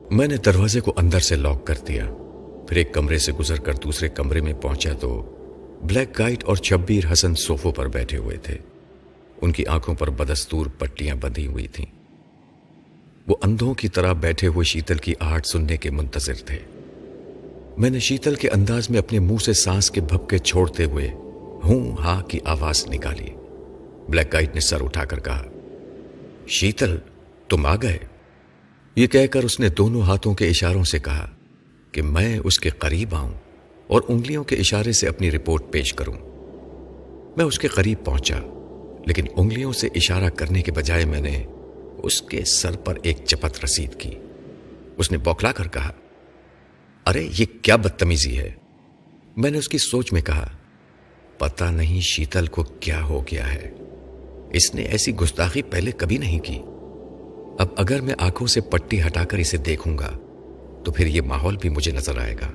میں نے دروازے کو اندر سے لاک کر دیا۔ پھر ایک کمرے سے گزر کر دوسرے کمرے میں پہنچا تو بلیک گائٹ اور شبیر حسن صوفوں پر بیٹھے ہوئے تھے۔ ان کی آنکھوں پر بدستور پٹیاں بندھی ہوئی تھیں۔ وہ اندھوں کی طرح بیٹھے ہوئے شیتل کی آہٹ سننے کے منتظر تھے۔ میں نے شیتل کے انداز میں اپنے منہ سے سانس کے بھپکے چھوڑتے ہوئے ہوں ہاں کی آواز نکالی۔ بلیک گائٹ نے سر اٹھا کر کہا، شیتل، تم آ گئے؟ یہ کہہ کر اس نے دونوں ہاتھوں کے اشاروں سے کہا کہ میں اس کے قریب آؤں اور انگلیوں کے اشارے سے اپنی رپورٹ پیش کروں۔ میں اس کے قریب پہنچا، لیکن انگلیوں سے اشارہ کرنے کے بجائے میں نے اس کے سر پر ایک چپت رسید کی۔ اس نے بوکھلا کر کہا، ارے، یہ کیا بدتمیزی ہے؟ میں نے اس کی سوچ میں کہا پتا نہیں شیتل کو کیا ہو گیا ہے۔ اس نے ایسی گستاخی پہلے کبھی نہیں کی۔ اب اگر میں آنکھوں سے پٹی ہٹا کر اسے دیکھوں گا، تو پھر یہ ماحول بھی مجھے نظر آئے گا۔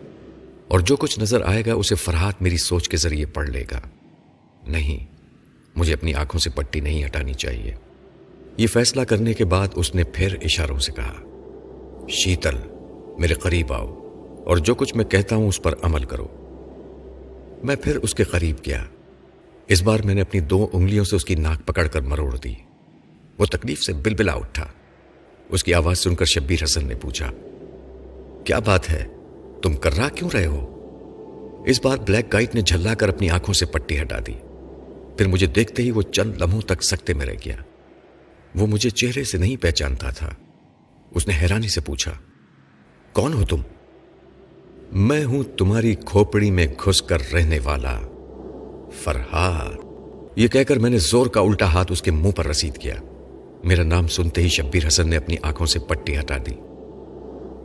اور جو کچھ نظر آئے گا، اسے فرحات میری سوچ کے ذریعے پڑھ لے گا۔ نہیں، مجھے اپنی آنکھوں سے پٹی نہیں ہٹانی چاہیے۔ یہ فیصلہ کرنے کے بعد اس نے پھر اشاروں سے کہا، شیتل، میرے قریب آؤ، اور جو کچھ میں کہتا ہوں اس پر عمل کرو۔ میں پھر اس کے قریب گیا۔ اس بار میں نے اپنی دو انگلیوں سے اس کی ناک پکڑ کر مروڑ دی۔ وہ تکلیف سے بل بلا اٹھا۔ اس کی آواز سن کر شبیر حسن نے پوچھا، کیا بات ہے؟ تم کر رہا کیوں رہے ہو؟ اس بار بلیک گائٹ نے جھلا کر اپنی آنکھوں سے پٹی ہٹا دی۔ پھر مجھے دیکھتے ہی وہ چند لمحوں تک سکتے میں رہ گیا۔ وہ مجھے چہرے سے نہیں پہچانتا تھا۔ اس نے حیرانی سے پوچھا، کون ہو تم؟ میں ہوں تمہاری کھوپڑی میں گھس کر رہنے والا فرحاد یہ کہہ کر میں نے زور کا الٹا ہاتھ اس کے منہ پر رسید کیا۔ میرا نام سنتے ہی شبیر حسن نے اپنی آنکھوں سے پٹی ہٹا دی۔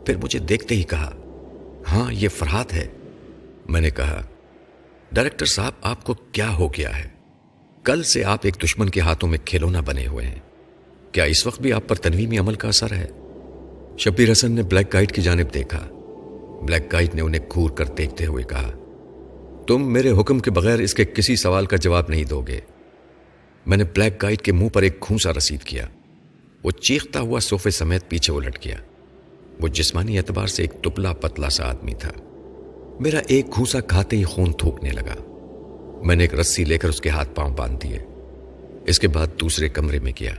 پھر مجھے دیکھتے ہی کہا ہاں یہ فرحات ہے۔ میں نے کہا، ڈائریکٹر صاحب، آپ کو کیا ہو گیا ہے؟ کل سے آپ ایک دشمن کے ہاتھوں میں کھلونا بنے ہوئے ہیں۔ کیا اس وقت بھی آپ پر تنویمی عمل کا اثر ہے؟ شبیر حسن نے بلیک گائٹ کی جانب دیکھا۔ بلیک گائٹ نے انہیں کور کر دیکھتے ہوئے کہا، تم میرے حکم کے بغیر اس کے کسی سوال کا جواب نہیں دو گے۔ میں نے بلیک گائٹ کے منہ پر ایک کھونسا رسید کیا۔ وہ چیختا ہوا صوفے سمیت پیچھے الٹ گیا۔ وہ جسمانی اعتبار سے ایک دبلا پتلا سا آدمی تھا۔ میرا ایک گھوسا کھاتے ہی خون تھوکنے لگا۔ میں نے ایک رسی لے کر اس کے ہاتھ پاؤں باندھ دیے۔ اس کے بعد دوسرے کمرے میں گیا۔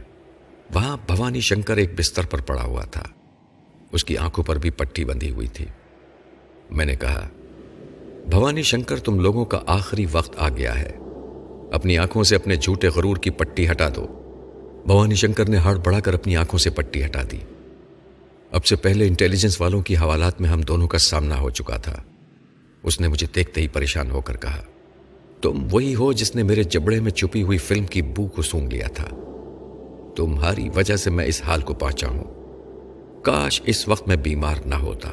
وہاں بھوانی شنکر ایک بستر پر پڑا ہوا تھا۔ اس کی آنکھوں پر بھی پٹی بندھی ہوئی تھی۔ میں نے کہا، بھوانی شنکر، تم لوگوں کا آخری وقت آ گیا ہے۔ اپنی آنکھوں سے اپنے جھوٹے غرور کی پٹی ہٹا دو۔ بھوانی شنکر نے ہڑ بڑھا کر اپنی آنکھوں سے پٹی ہٹا دی۔ اب سے پہلے انٹیلیجنس والوں کی حوالات میں ہم دونوں کا سامنا ہو چکا تھا۔ اس نے مجھے دیکھتے ہی پریشان ہو کر کہا، تم وہی ہو جس نے میرے جبڑے میں چھپی ہوئی فلم کی بو کو سونگ لیا تھا۔ تمہاری وجہ سے میں اس حال کو پہنچا ہوں۔ کاش اس وقت میں بیمار نہ ہوتا۔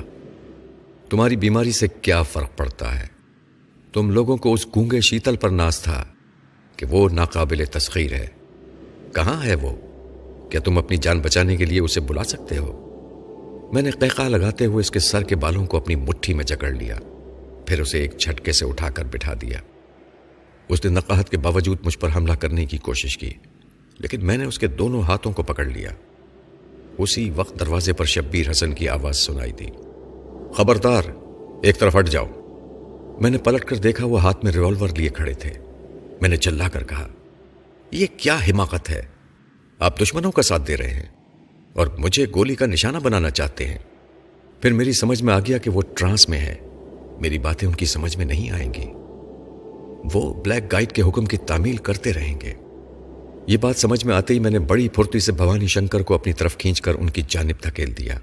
تمہاری بیماری سے کیا فرق پڑتا ہے؟ تم لوگوں کو اس گونگے شیتل پر ناز تھا کہ وہ ناقابل تسخیر ہے۔ کہاں ہے وہ؟ کیا تم اپنی جان بچانے کے لیے اسے بلا سکتے ہو؟ میں نے قیقا لگاتے ہوئے اس کے سر کے بالوں کو اپنی مٹھی میں جکڑ لیا، پھر اسے ایک جھٹکے سے اٹھا کر بٹھا دیا۔ اس نے نقاہت کے باوجود مجھ پر حملہ کرنے کی کوشش کی، لیکن میں نے اس کے دونوں ہاتھوں کو پکڑ لیا۔ اسی وقت دروازے پر شبیر حسن کی آواز سنائی دی۔ خبردار، ایک طرف ہٹ جاؤ۔ میں نے پلٹ کر دیکھا وہ ہاتھ میں ریوالور لیے کھڑے تھے۔ میں نے چلا کر کہا یہ کیا حماقت ہے؟ آپ دشمنوں کا ساتھ دے رہے ہیں اور مجھے گولی کا نشانہ بنانا چاہتے ہیں۔ پھر میری سمجھ میں آ گیا کہ وہ ٹرانس میں ہے۔ میری باتیں ان کی سمجھ میں نہیں آئیں گی۔ وہ بلیک گائیڈ کے حکم کی تعمیل کرتے رہیں گے۔ یہ بات سمجھ میں آتے ہی میں نے بڑی پھرتی سے بھوانی شنکر کو اپنی طرف کھینچ کر ان کی جانب دھکیل دیا۔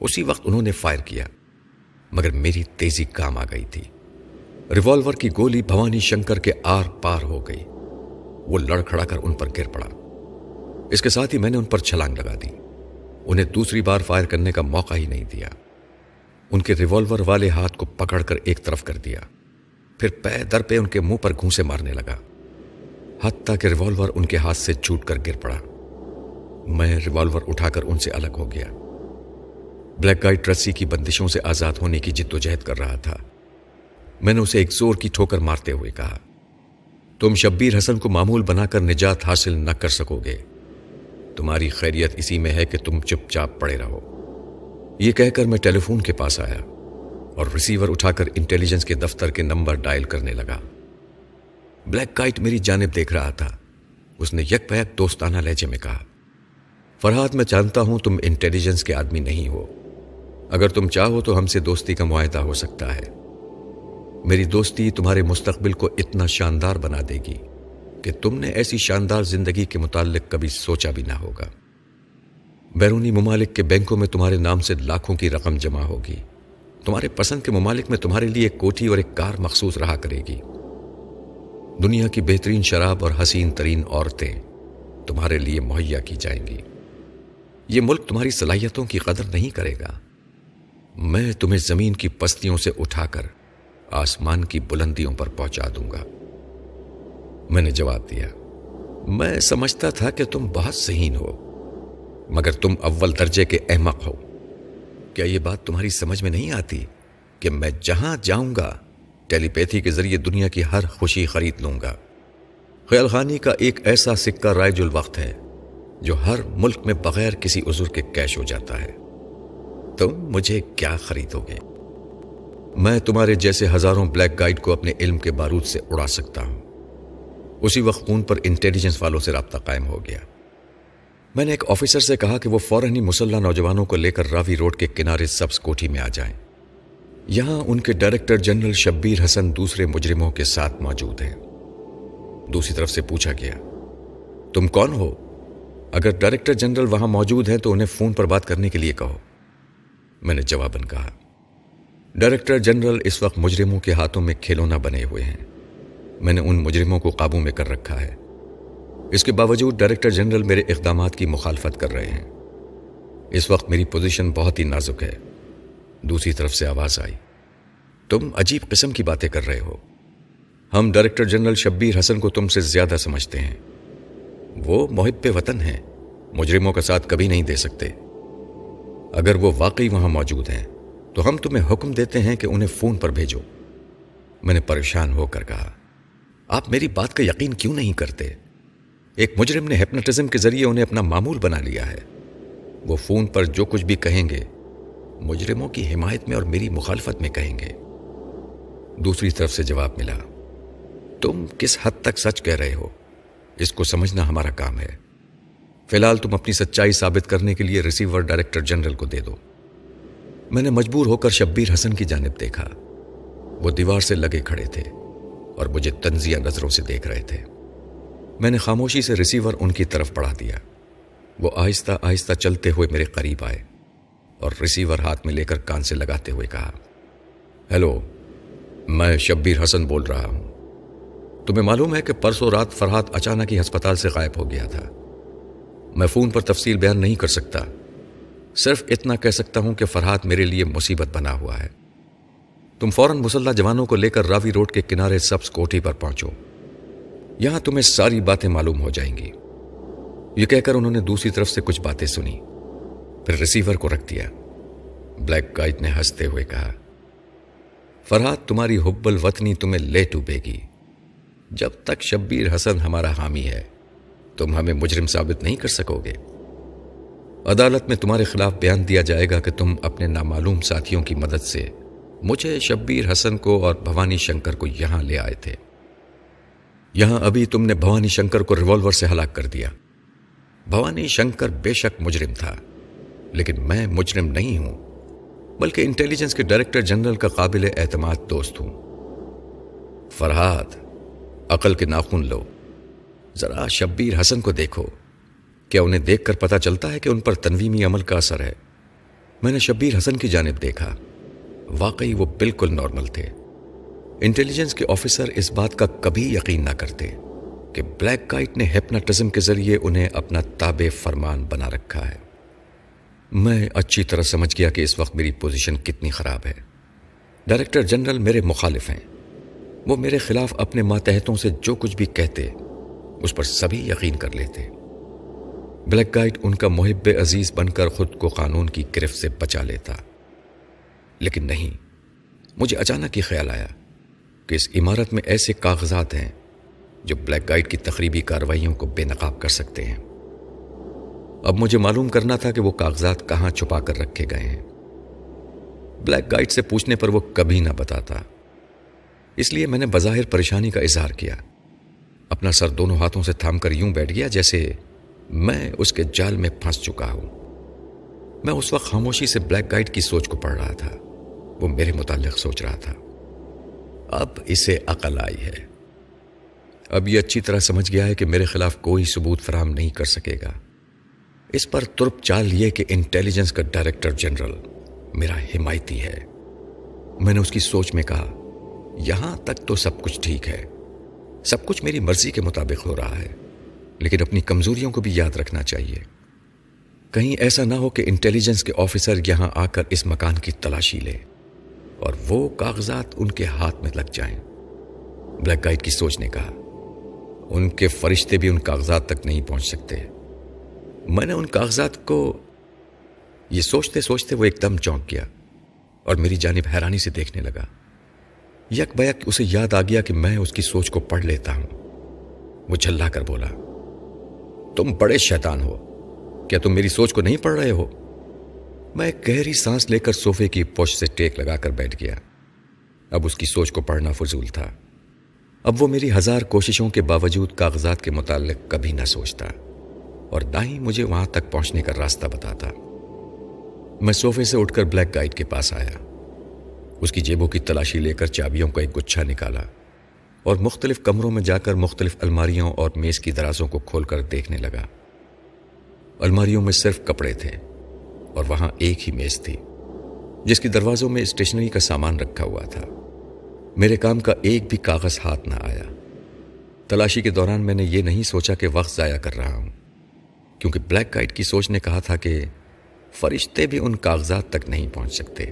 اسی وقت انہوں نے فائر کیا۔ مگر میری تیزی کام آ گئی تھی۔ ریوالور کی گولی بھوانی شنکر کے آر پار ہو گئی۔ وہ لڑ کھڑا کر ان پر گر پڑا۔ اس کے ساتھ ہی میں نے ان پر چھلانگ لگا دی۔ انہیں دوسری بار فائر کرنے کا موقع ہی نہیں دیا۔ ان کے ریوالور والے ہاتھ کو پکڑ کر ایک طرف کر دیا۔ پھر پے در پہ ان کے منہ پر گھونسے مارنے لگا۔ حتیٰ کہ ریوالور ان کے ہاتھ سے چھوٹ کر گر پڑا۔ میں ریوالور اٹھا کر ان سے الگ ہو گیا۔ بلیک گائٹ رسی کی بندشوں سے آزاد ہونے کی جد و جہد کر رہا تھا۔ میں نے اسے ایک زور کی ٹھوکر مارتے ہوئے کہا۔ تم شبیر حسن کو معمول بنا کر نجات حاصل نہ کر سکو گے۔ تمہاری خیریت اسی میں ہے کہ تم چپ چاپ پڑے رہو۔ یہ کہہ کر میں ٹیلی فون کے پاس آیا اور ریسیور اٹھا کر انٹیلیجنس کے دفتر کے نمبر ڈائل کرنے لگا۔ بلیک کائٹ میری جانب دیکھ رہا تھا۔ اس نے یک پیک دوستانہ لہجے میں کہا، فرحات میں جانتا ہوں تم انٹیلیجنس کے آدمی نہیں ہو۔ اگر تم چاہو تو ہم سے دوستی کا معاہدہ ہو سکتا ہے۔ میری دوستی تمہارے مستقبل کو اتنا شاندار بنا دے گی کہ تم نے ایسی شاندار زندگی کے متعلق کبھی سوچا بھی نہ ہوگا۔ بیرونی ممالک کے بینکوں میں تمہارے نام سے لاکھوں کی رقم جمع ہوگی۔ تمہارے پسند کے ممالک میں تمہارے لیے ایک کوٹھی اور ایک کار مخصوص رہا کرے گی۔ دنیا کی بہترین شراب اور حسین ترین عورتیں تمہارے لیے مہیا کی جائیں گی۔ یہ ملک تمہاری صلاحیتوں کی قدر نہیں کرے گا۔ میں تمہیں زمین کی پستیوں سے اٹھا کر آسمان کی بلندیوں پر پہنچا دوں گا۔ میں نے جواب دیا، میں سمجھتا تھا کہ تم بہت ذہین ہو، مگر تم اول درجے کے احمق ہو۔ کیا یہ بات تمہاری سمجھ میں نہیں آتی کہ میں جہاں جاؤں گا، ٹیلی پیتھی کے ذریعے دنیا کی ہر خوشی خرید لوں گا؟ خیال خانی کا ایک ایسا سکہ رائج الوقت ہے جو ہر ملک میں بغیر کسی عذر کے کیش ہو جاتا ہے۔ تم مجھے کیا خریدو گے؟ میں تمہارے جیسے ہزاروں بلیک گائیڈ کو اپنے علم کے بارود سے اڑا سکتا ہوں۔ اسی وقت ان پر انٹیلیجنس والوں سے رابطہ قائم ہو گیا۔ میں نے ایک آفیسر سے کہا کہ وہ فوراً ہی مسلح نوجوانوں کو لے کر راوی روڈ کے کنارے سبز کوٹھی میں آ جائیں۔ یہاں ان کے ڈائریکٹر جنرل شبیر حسن دوسرے مجرموں کے ساتھ موجود ہیں۔ دوسری طرف سے پوچھا گیا، تم کون ہو؟ اگر ڈائریکٹر جنرل وہاں موجود ہیں تو انہیں فون پر بات کرنے کے لیے کہو۔ میں نے جواباً کہا ڈائریکٹر جنرل اس وقت مجرموں کے ہاتھوں میں کھلونا بنے ہوئے ہیں۔ میں نے ان مجرموں کو قابو میں کر رکھا ہے۔ اس کے باوجود ڈائریکٹر جنرل میرے اقدامات کی مخالفت کر رہے ہیں۔ اس وقت میری پوزیشن بہت ہی نازک ہے۔ دوسری طرف سے آواز آئی۔ تم عجیب قسم کی باتیں کر رہے ہو۔ ہم ڈائریکٹر جنرل شبیر حسن کو تم سے زیادہ سمجھتے ہیں۔ وہ محب وطن ہیں۔ مجرموں کا ساتھ کبھی نہیں دے سکتے۔ اگر وہ واقعی وہاں موجود ہیں۔ تو ہم تمہیں حکم دیتے ہیں کہ انہیں فون پر بھیجو۔ میں نے پریشان ہو کر کہا، آپ میری بات کا یقین کیوں نہیں کرتے؟ ایک مجرم نے ہیپناٹزم کے ذریعے انہیں اپنا معمول بنا لیا ہے۔ وہ فون پر جو کچھ بھی کہیں گے، مجرموں کی حمایت میں اور میری مخالفت میں کہیں گے۔ دوسری طرف سے جواب ملا، تم کس حد تک سچ کہہ رہے ہو؟ اس کو سمجھنا ہمارا کام ہے۔ فی الحال تم اپنی سچائی ثابت کرنے کے لیے ریسیور ڈائریکٹر جنرل کو دے دو۔ میں نے مجبور ہو کر شبیر حسن کی جانب دیکھا۔ وہ دیوار سے لگے کھڑے تھے اور مجھے تنزیہ نظروں سے دیکھ رہے تھے۔ میں نے خاموشی سے ریسیور ان کی طرف پڑھا دیا۔ وہ آہستہ آہستہ چلتے ہوئے میرے قریب آئے اور ریسیور ہاتھ میں لے کر کان سے لگاتے ہوئے کہا، ہیلو، میں شبیر حسن بول رہا ہوں۔ تمہیں معلوم ہے کہ پرسوں رات فرحات اچانک ہی ہسپتال سے غائب ہو گیا تھا۔ میں فون پر تفصیل بیان نہیں کر سکتا۔ صرف اتنا کہہ سکتا ہوں کہ فرحات میرے لیے مصیبت بنا ہوا ہے۔ تم فوراً مسلح جوانوں کو لے کر راوی روڈ کے کنارے سبز کوٹھی پر پہنچو۔ یہاں تمہیں ساری باتیں معلوم ہو جائیں گی۔ یہ کہہ کر انہوں نے دوسری طرف سے کچھ باتیں سنی پھر ریسیور کو رکھ دیا۔ بلیک گائٹ نے ہنستے ہوئے کہا، فرحات تمہاری حب الوطنی تمہیں لے ڈوبے گی۔ جب تک شبیر حسن ہمارا حامی ہے، تم ہمیں مجرم ثابت نہیں کر سکو گے۔ عدالت میں تمہارے خلاف بیان دیا جائے گا کہ تم اپنے نامعلوم ساتھیوں کی مدد سے مجھے شبیر حسن کو اور بھوانی شنکر کو یہاں لے آئے تھے۔ یہاں ابھی تم نے بھوانی شنکر کو ریوالور سے ہلاک کر دیا۔ بھوانی شنکر بے شک مجرم تھا، لیکن میں مجرم نہیں ہوں، بلکہ انٹیلیجنس کے ڈائریکٹر جنرل کا قابل اعتماد دوست ہوں۔ فرحاد عقل کے ناخن لو۔ ذرا شبیر حسن کو دیکھو۔ کیا انہیں دیکھ کر پتا چلتا ہے کہ ان پر تنویمی عمل کا اثر ہے؟ میں نے شبیر حسن کی جانب دیکھا۔ واقعی وہ بالکل نارمل تھے۔ انٹیلیجنس کے آفیسر اس بات کا کبھی یقین نہ کرتے کہ بلیک کائٹ نے ہیپناٹزم کے ذریعے انہیں اپنا تاب فرمان بنا رکھا ہے۔ میں اچھی طرح سمجھ گیا کہ اس وقت میری پوزیشن کتنی خراب ہے۔ ڈائریکٹر جنرل میرے مخالف ہیں۔ وہ میرے خلاف اپنے ماتحتوں سے جو کچھ بھی کہتے، اس پر سبھی یقین کر لیتے۔ بلیک گائٹ ان کا محب عزیز بن کر خود کو قانون کی گرفت سے بچا لیتا۔ لیکن نہیں، مجھے اچانک ہی خیال آیا کہ اس عمارت میں ایسے کاغذات ہیں جو بلیک گائٹ کی تقریبی کارروائیوں کو بے نقاب کر سکتے ہیں۔ اب مجھے معلوم کرنا تھا کہ وہ کاغذات کہاں چھپا کر رکھے گئے ہیں۔ بلیک گائیڈ سے پوچھنے پر وہ کبھی نہ بتاتا۔ اس لیے میں نے بظاہر پریشانی کا اظہار کیا۔ اپنا سر دونوں ہاتھوں سے تھام کر یوں بیٹھ گیا جیسے میں اس کے جال میں پھنس چکا ہوں۔ میں اس وقت خاموشی سے بلیک گائیڈ کی سوچ کو پڑھ رہا تھا۔ وہ میرے متعلق سوچ رہا تھا۔ اب اسے عقل آئی ہے۔ اب یہ اچھی طرح سمجھ گیا ہے کہ میرے خلاف کوئی ثبوت فراہم نہیں کر سکے گا۔ اس پر ترپ چال یہ کہ انٹیلیجنس کا ڈائریکٹر جنرل میرا حمایتی ہے۔ میں نے اس کی سوچ میں کہا، یہاں تک تو سب کچھ ٹھیک ہے۔ سب کچھ میری مرضی کے مطابق ہو رہا ہے۔ لیکن اپنی کمزوریوں کو بھی یاد رکھنا چاہیے۔ کہیں ایسا نہ ہو کہ انٹیلیجنس کے آفیسر یہاں آ کر اس مکان کی تلاشی لے اور وہ کاغذات ان کے ہاتھ میں لگ جائیں۔ بلیک گائیڈ کی سوچ نے کہا، ان کے فرشتے بھی ان کاغذات تک نہیں پہنچ سکتے۔ میں نے ان کاغذات کو یہ سوچتے سوچتے وہ ایک دم چونک گیا اور میری جانب حیرانی سے دیکھنے لگا۔ یک بیک اسے یاد آ گیا کہ میں اس کی سوچ کو پڑھ لیتا ہوں۔ وہ جھلا کر بولا تم بڑے شیطان ہو۔ کیا تم میری سوچ کو نہیں پڑھ رہے ہو؟ میں گہری سانس لے کر صوفے کی پوش سے ٹیک لگا کر بیٹھ گیا۔ اب اس کی سوچ کو پڑھنا فضول تھا۔ اب وہ میری ہزار کوششوں کے باوجود کاغذات کے متعلق کبھی نہ سوچتا اور نہ ہی مجھے وہاں تک پہنچنے کا راستہ بتاتا۔ میں صوفے سے اٹھ کر بلیک گائیڈ کے پاس آیا۔ اس کی جیبوں کی تلاشی لے کر چابیوں کا ایک گچھا نکالا۔ اور مختلف کمروں میں جا کر مختلف الماریوں اور میز کی درازوں کو کھول کر دیکھنے لگا۔ الماریوں میں صرف کپڑے تھے اور وہاں ایک ہی میز تھی، جس کی دروازوں میں اسٹیشنری کا سامان رکھا ہوا تھا۔ میرے کام کا ایک بھی کاغذ ہاتھ نہ آیا۔ تلاشی کے دوران میں نے یہ نہیں سوچا کہ وقت ضائع کر رہا ہوں، کیونکہ بلیک گائٹ کی سوچ نے کہا تھا کہ فرشتے بھی ان کاغذات تک نہیں پہنچ سکتے۔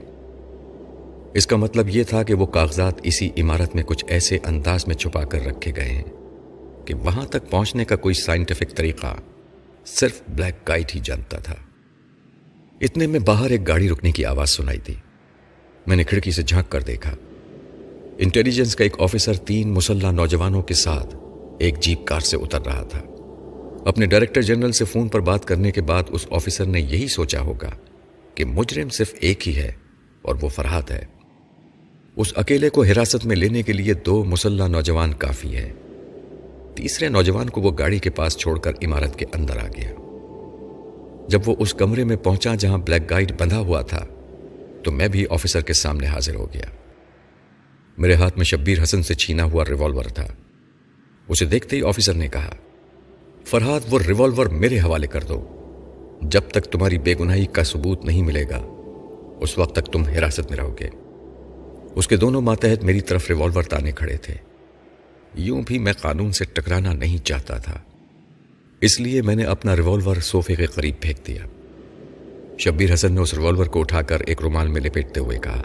اس کا مطلب یہ تھا کہ وہ کاغذات اسی عمارت میں کچھ ایسے انداز میں چھپا کر رکھے گئے ہیں کہ وہاں تک پہنچنے کا کوئی سائنٹیفک طریقہ صرف بلیک گائٹ ہی جانتا تھا۔ اتنے میں باہر ایک گاڑی رکنے کی آواز سنائی تھی میں نے کھڑکی سے جھانک کر دیکھا۔ انٹیلیجنس کا ایک آفیسر تین مسلح نوجوانوں کے ساتھ ایک جیپ کار سے اتر رہا تھا۔ اپنے ڈائریکٹر جنرل سے فون پر بات کرنے کے بعد اس آفیسر نے یہی سوچا ہوگا کہ مجرم صرف ایک ہی ہے اور وہ فرحات ہے۔ اس اکیلے کو حراست میں لینے کے لیے دو مسلح نوجوان کافی ہے تیسرے نوجوان کو وہ گاڑی کے پاس چھوڑ کر عمارت کے اندر آ گیا۔ جب وہ اس کمرے میں پہنچا جہاں بلیک گائیڈ بندھا ہوا تھا، تو میں بھی آفیسر کے سامنے حاضر ہو گیا۔ میرے ہاتھ میں شبیر حسن سے چھینا ہوا ریوالور تھا۔ اسے دیکھتے ہی آفیسر نے کہا فرحاد وہ ریوالور میرے حوالے کر دو۔ جب تک تمہاری بے گناہی کا ثبوت نہیں ملے گا، اس وقت تک تم حراست میں رہو گے۔ اس کے دونوں ماتحت میری طرف ریوالور تانے کھڑے تھے۔ یوں بھی میں قانون سے ٹکرانا نہیں چاہتا تھا۔ اس لیے میں نے اپنا ریوالور صوفے کے قریب پھینک دیا۔ شبیر حسن نے اس ریوالور کو اٹھا کر ایک رومال میں لپیٹتے ہوئے کہا،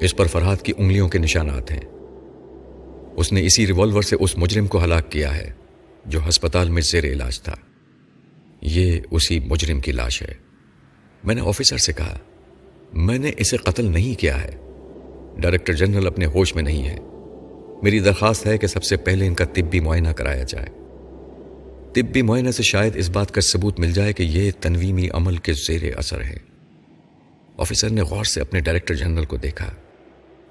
اس پر فرحاد کی انگلیوں کے نشانات ہیں۔ اس نے اسی ریوالور سے اس مجرم کو ہلاک کیا ہے، جو ہسپتال میں زیر علاج تھا۔ یہ اسی مجرم کی لاش ہے۔ میں نے آفیسر سے کہا، میں نے اسے قتل نہیں کیا ہے۔ ڈائریکٹر جنرل اپنے ہوش میں نہیں ہے میری درخواست ہے کہ سب سے پہلے ان کا طبی معائنہ کرایا جائے۔ طبی معائنہ سے شاید اس بات کا ثبوت مل جائے کہ یہ تنویمی عمل کے زیر اثر ہے۔ آفیسر نے غور سے اپنے ڈائریکٹر جنرل کو دیکھا،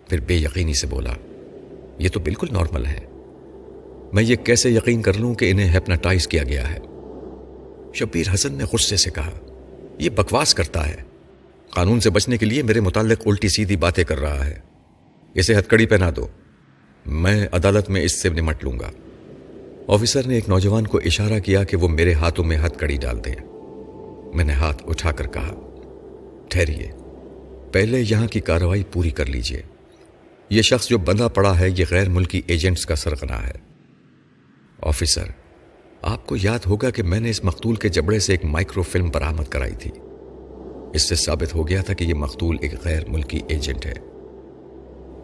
پھر بے یقینی سے بولا، یہ تو بالکل نارمل ہے۔ میں یہ کیسے یقین کر لوں کہ انہیں ہیپناٹائز کیا گیا ہے؟ شبیر حسن نے غصے سے کہا، یہ بکواس کرتا ہے۔ قانون سے بچنے کے لیے میرے متعلق الٹی سیدھی باتیں کر رہا ہے۔ اسے ہتکڑی پہنا دو۔ میں عدالت میں اس سے نمٹ لوں گا۔ آفیسر نے ایک نوجوان کو اشارہ کیا کہ وہ میرے ہاتھوں میں ہتھ کڑی ڈال دیں۔ میں نے ہاتھ اٹھا کر کہا، ٹھہریے، پہلے یہاں کی کارروائی پوری کر لیجیے۔ یہ شخص جو بندہ پڑا ہے، یہ غیر ملکی ایجنٹس کا سرغنا ہے۔ آفیسر، آپ کو یاد ہوگا کہ میں نے اس مقتول کے جبڑے سے ایک مائکرو فلم برآمد کرائی تھی۔ اس سے ثابت ہو گیا تھا کہ یہ مقتول ایک غیر ملکی ایجنٹ ہے۔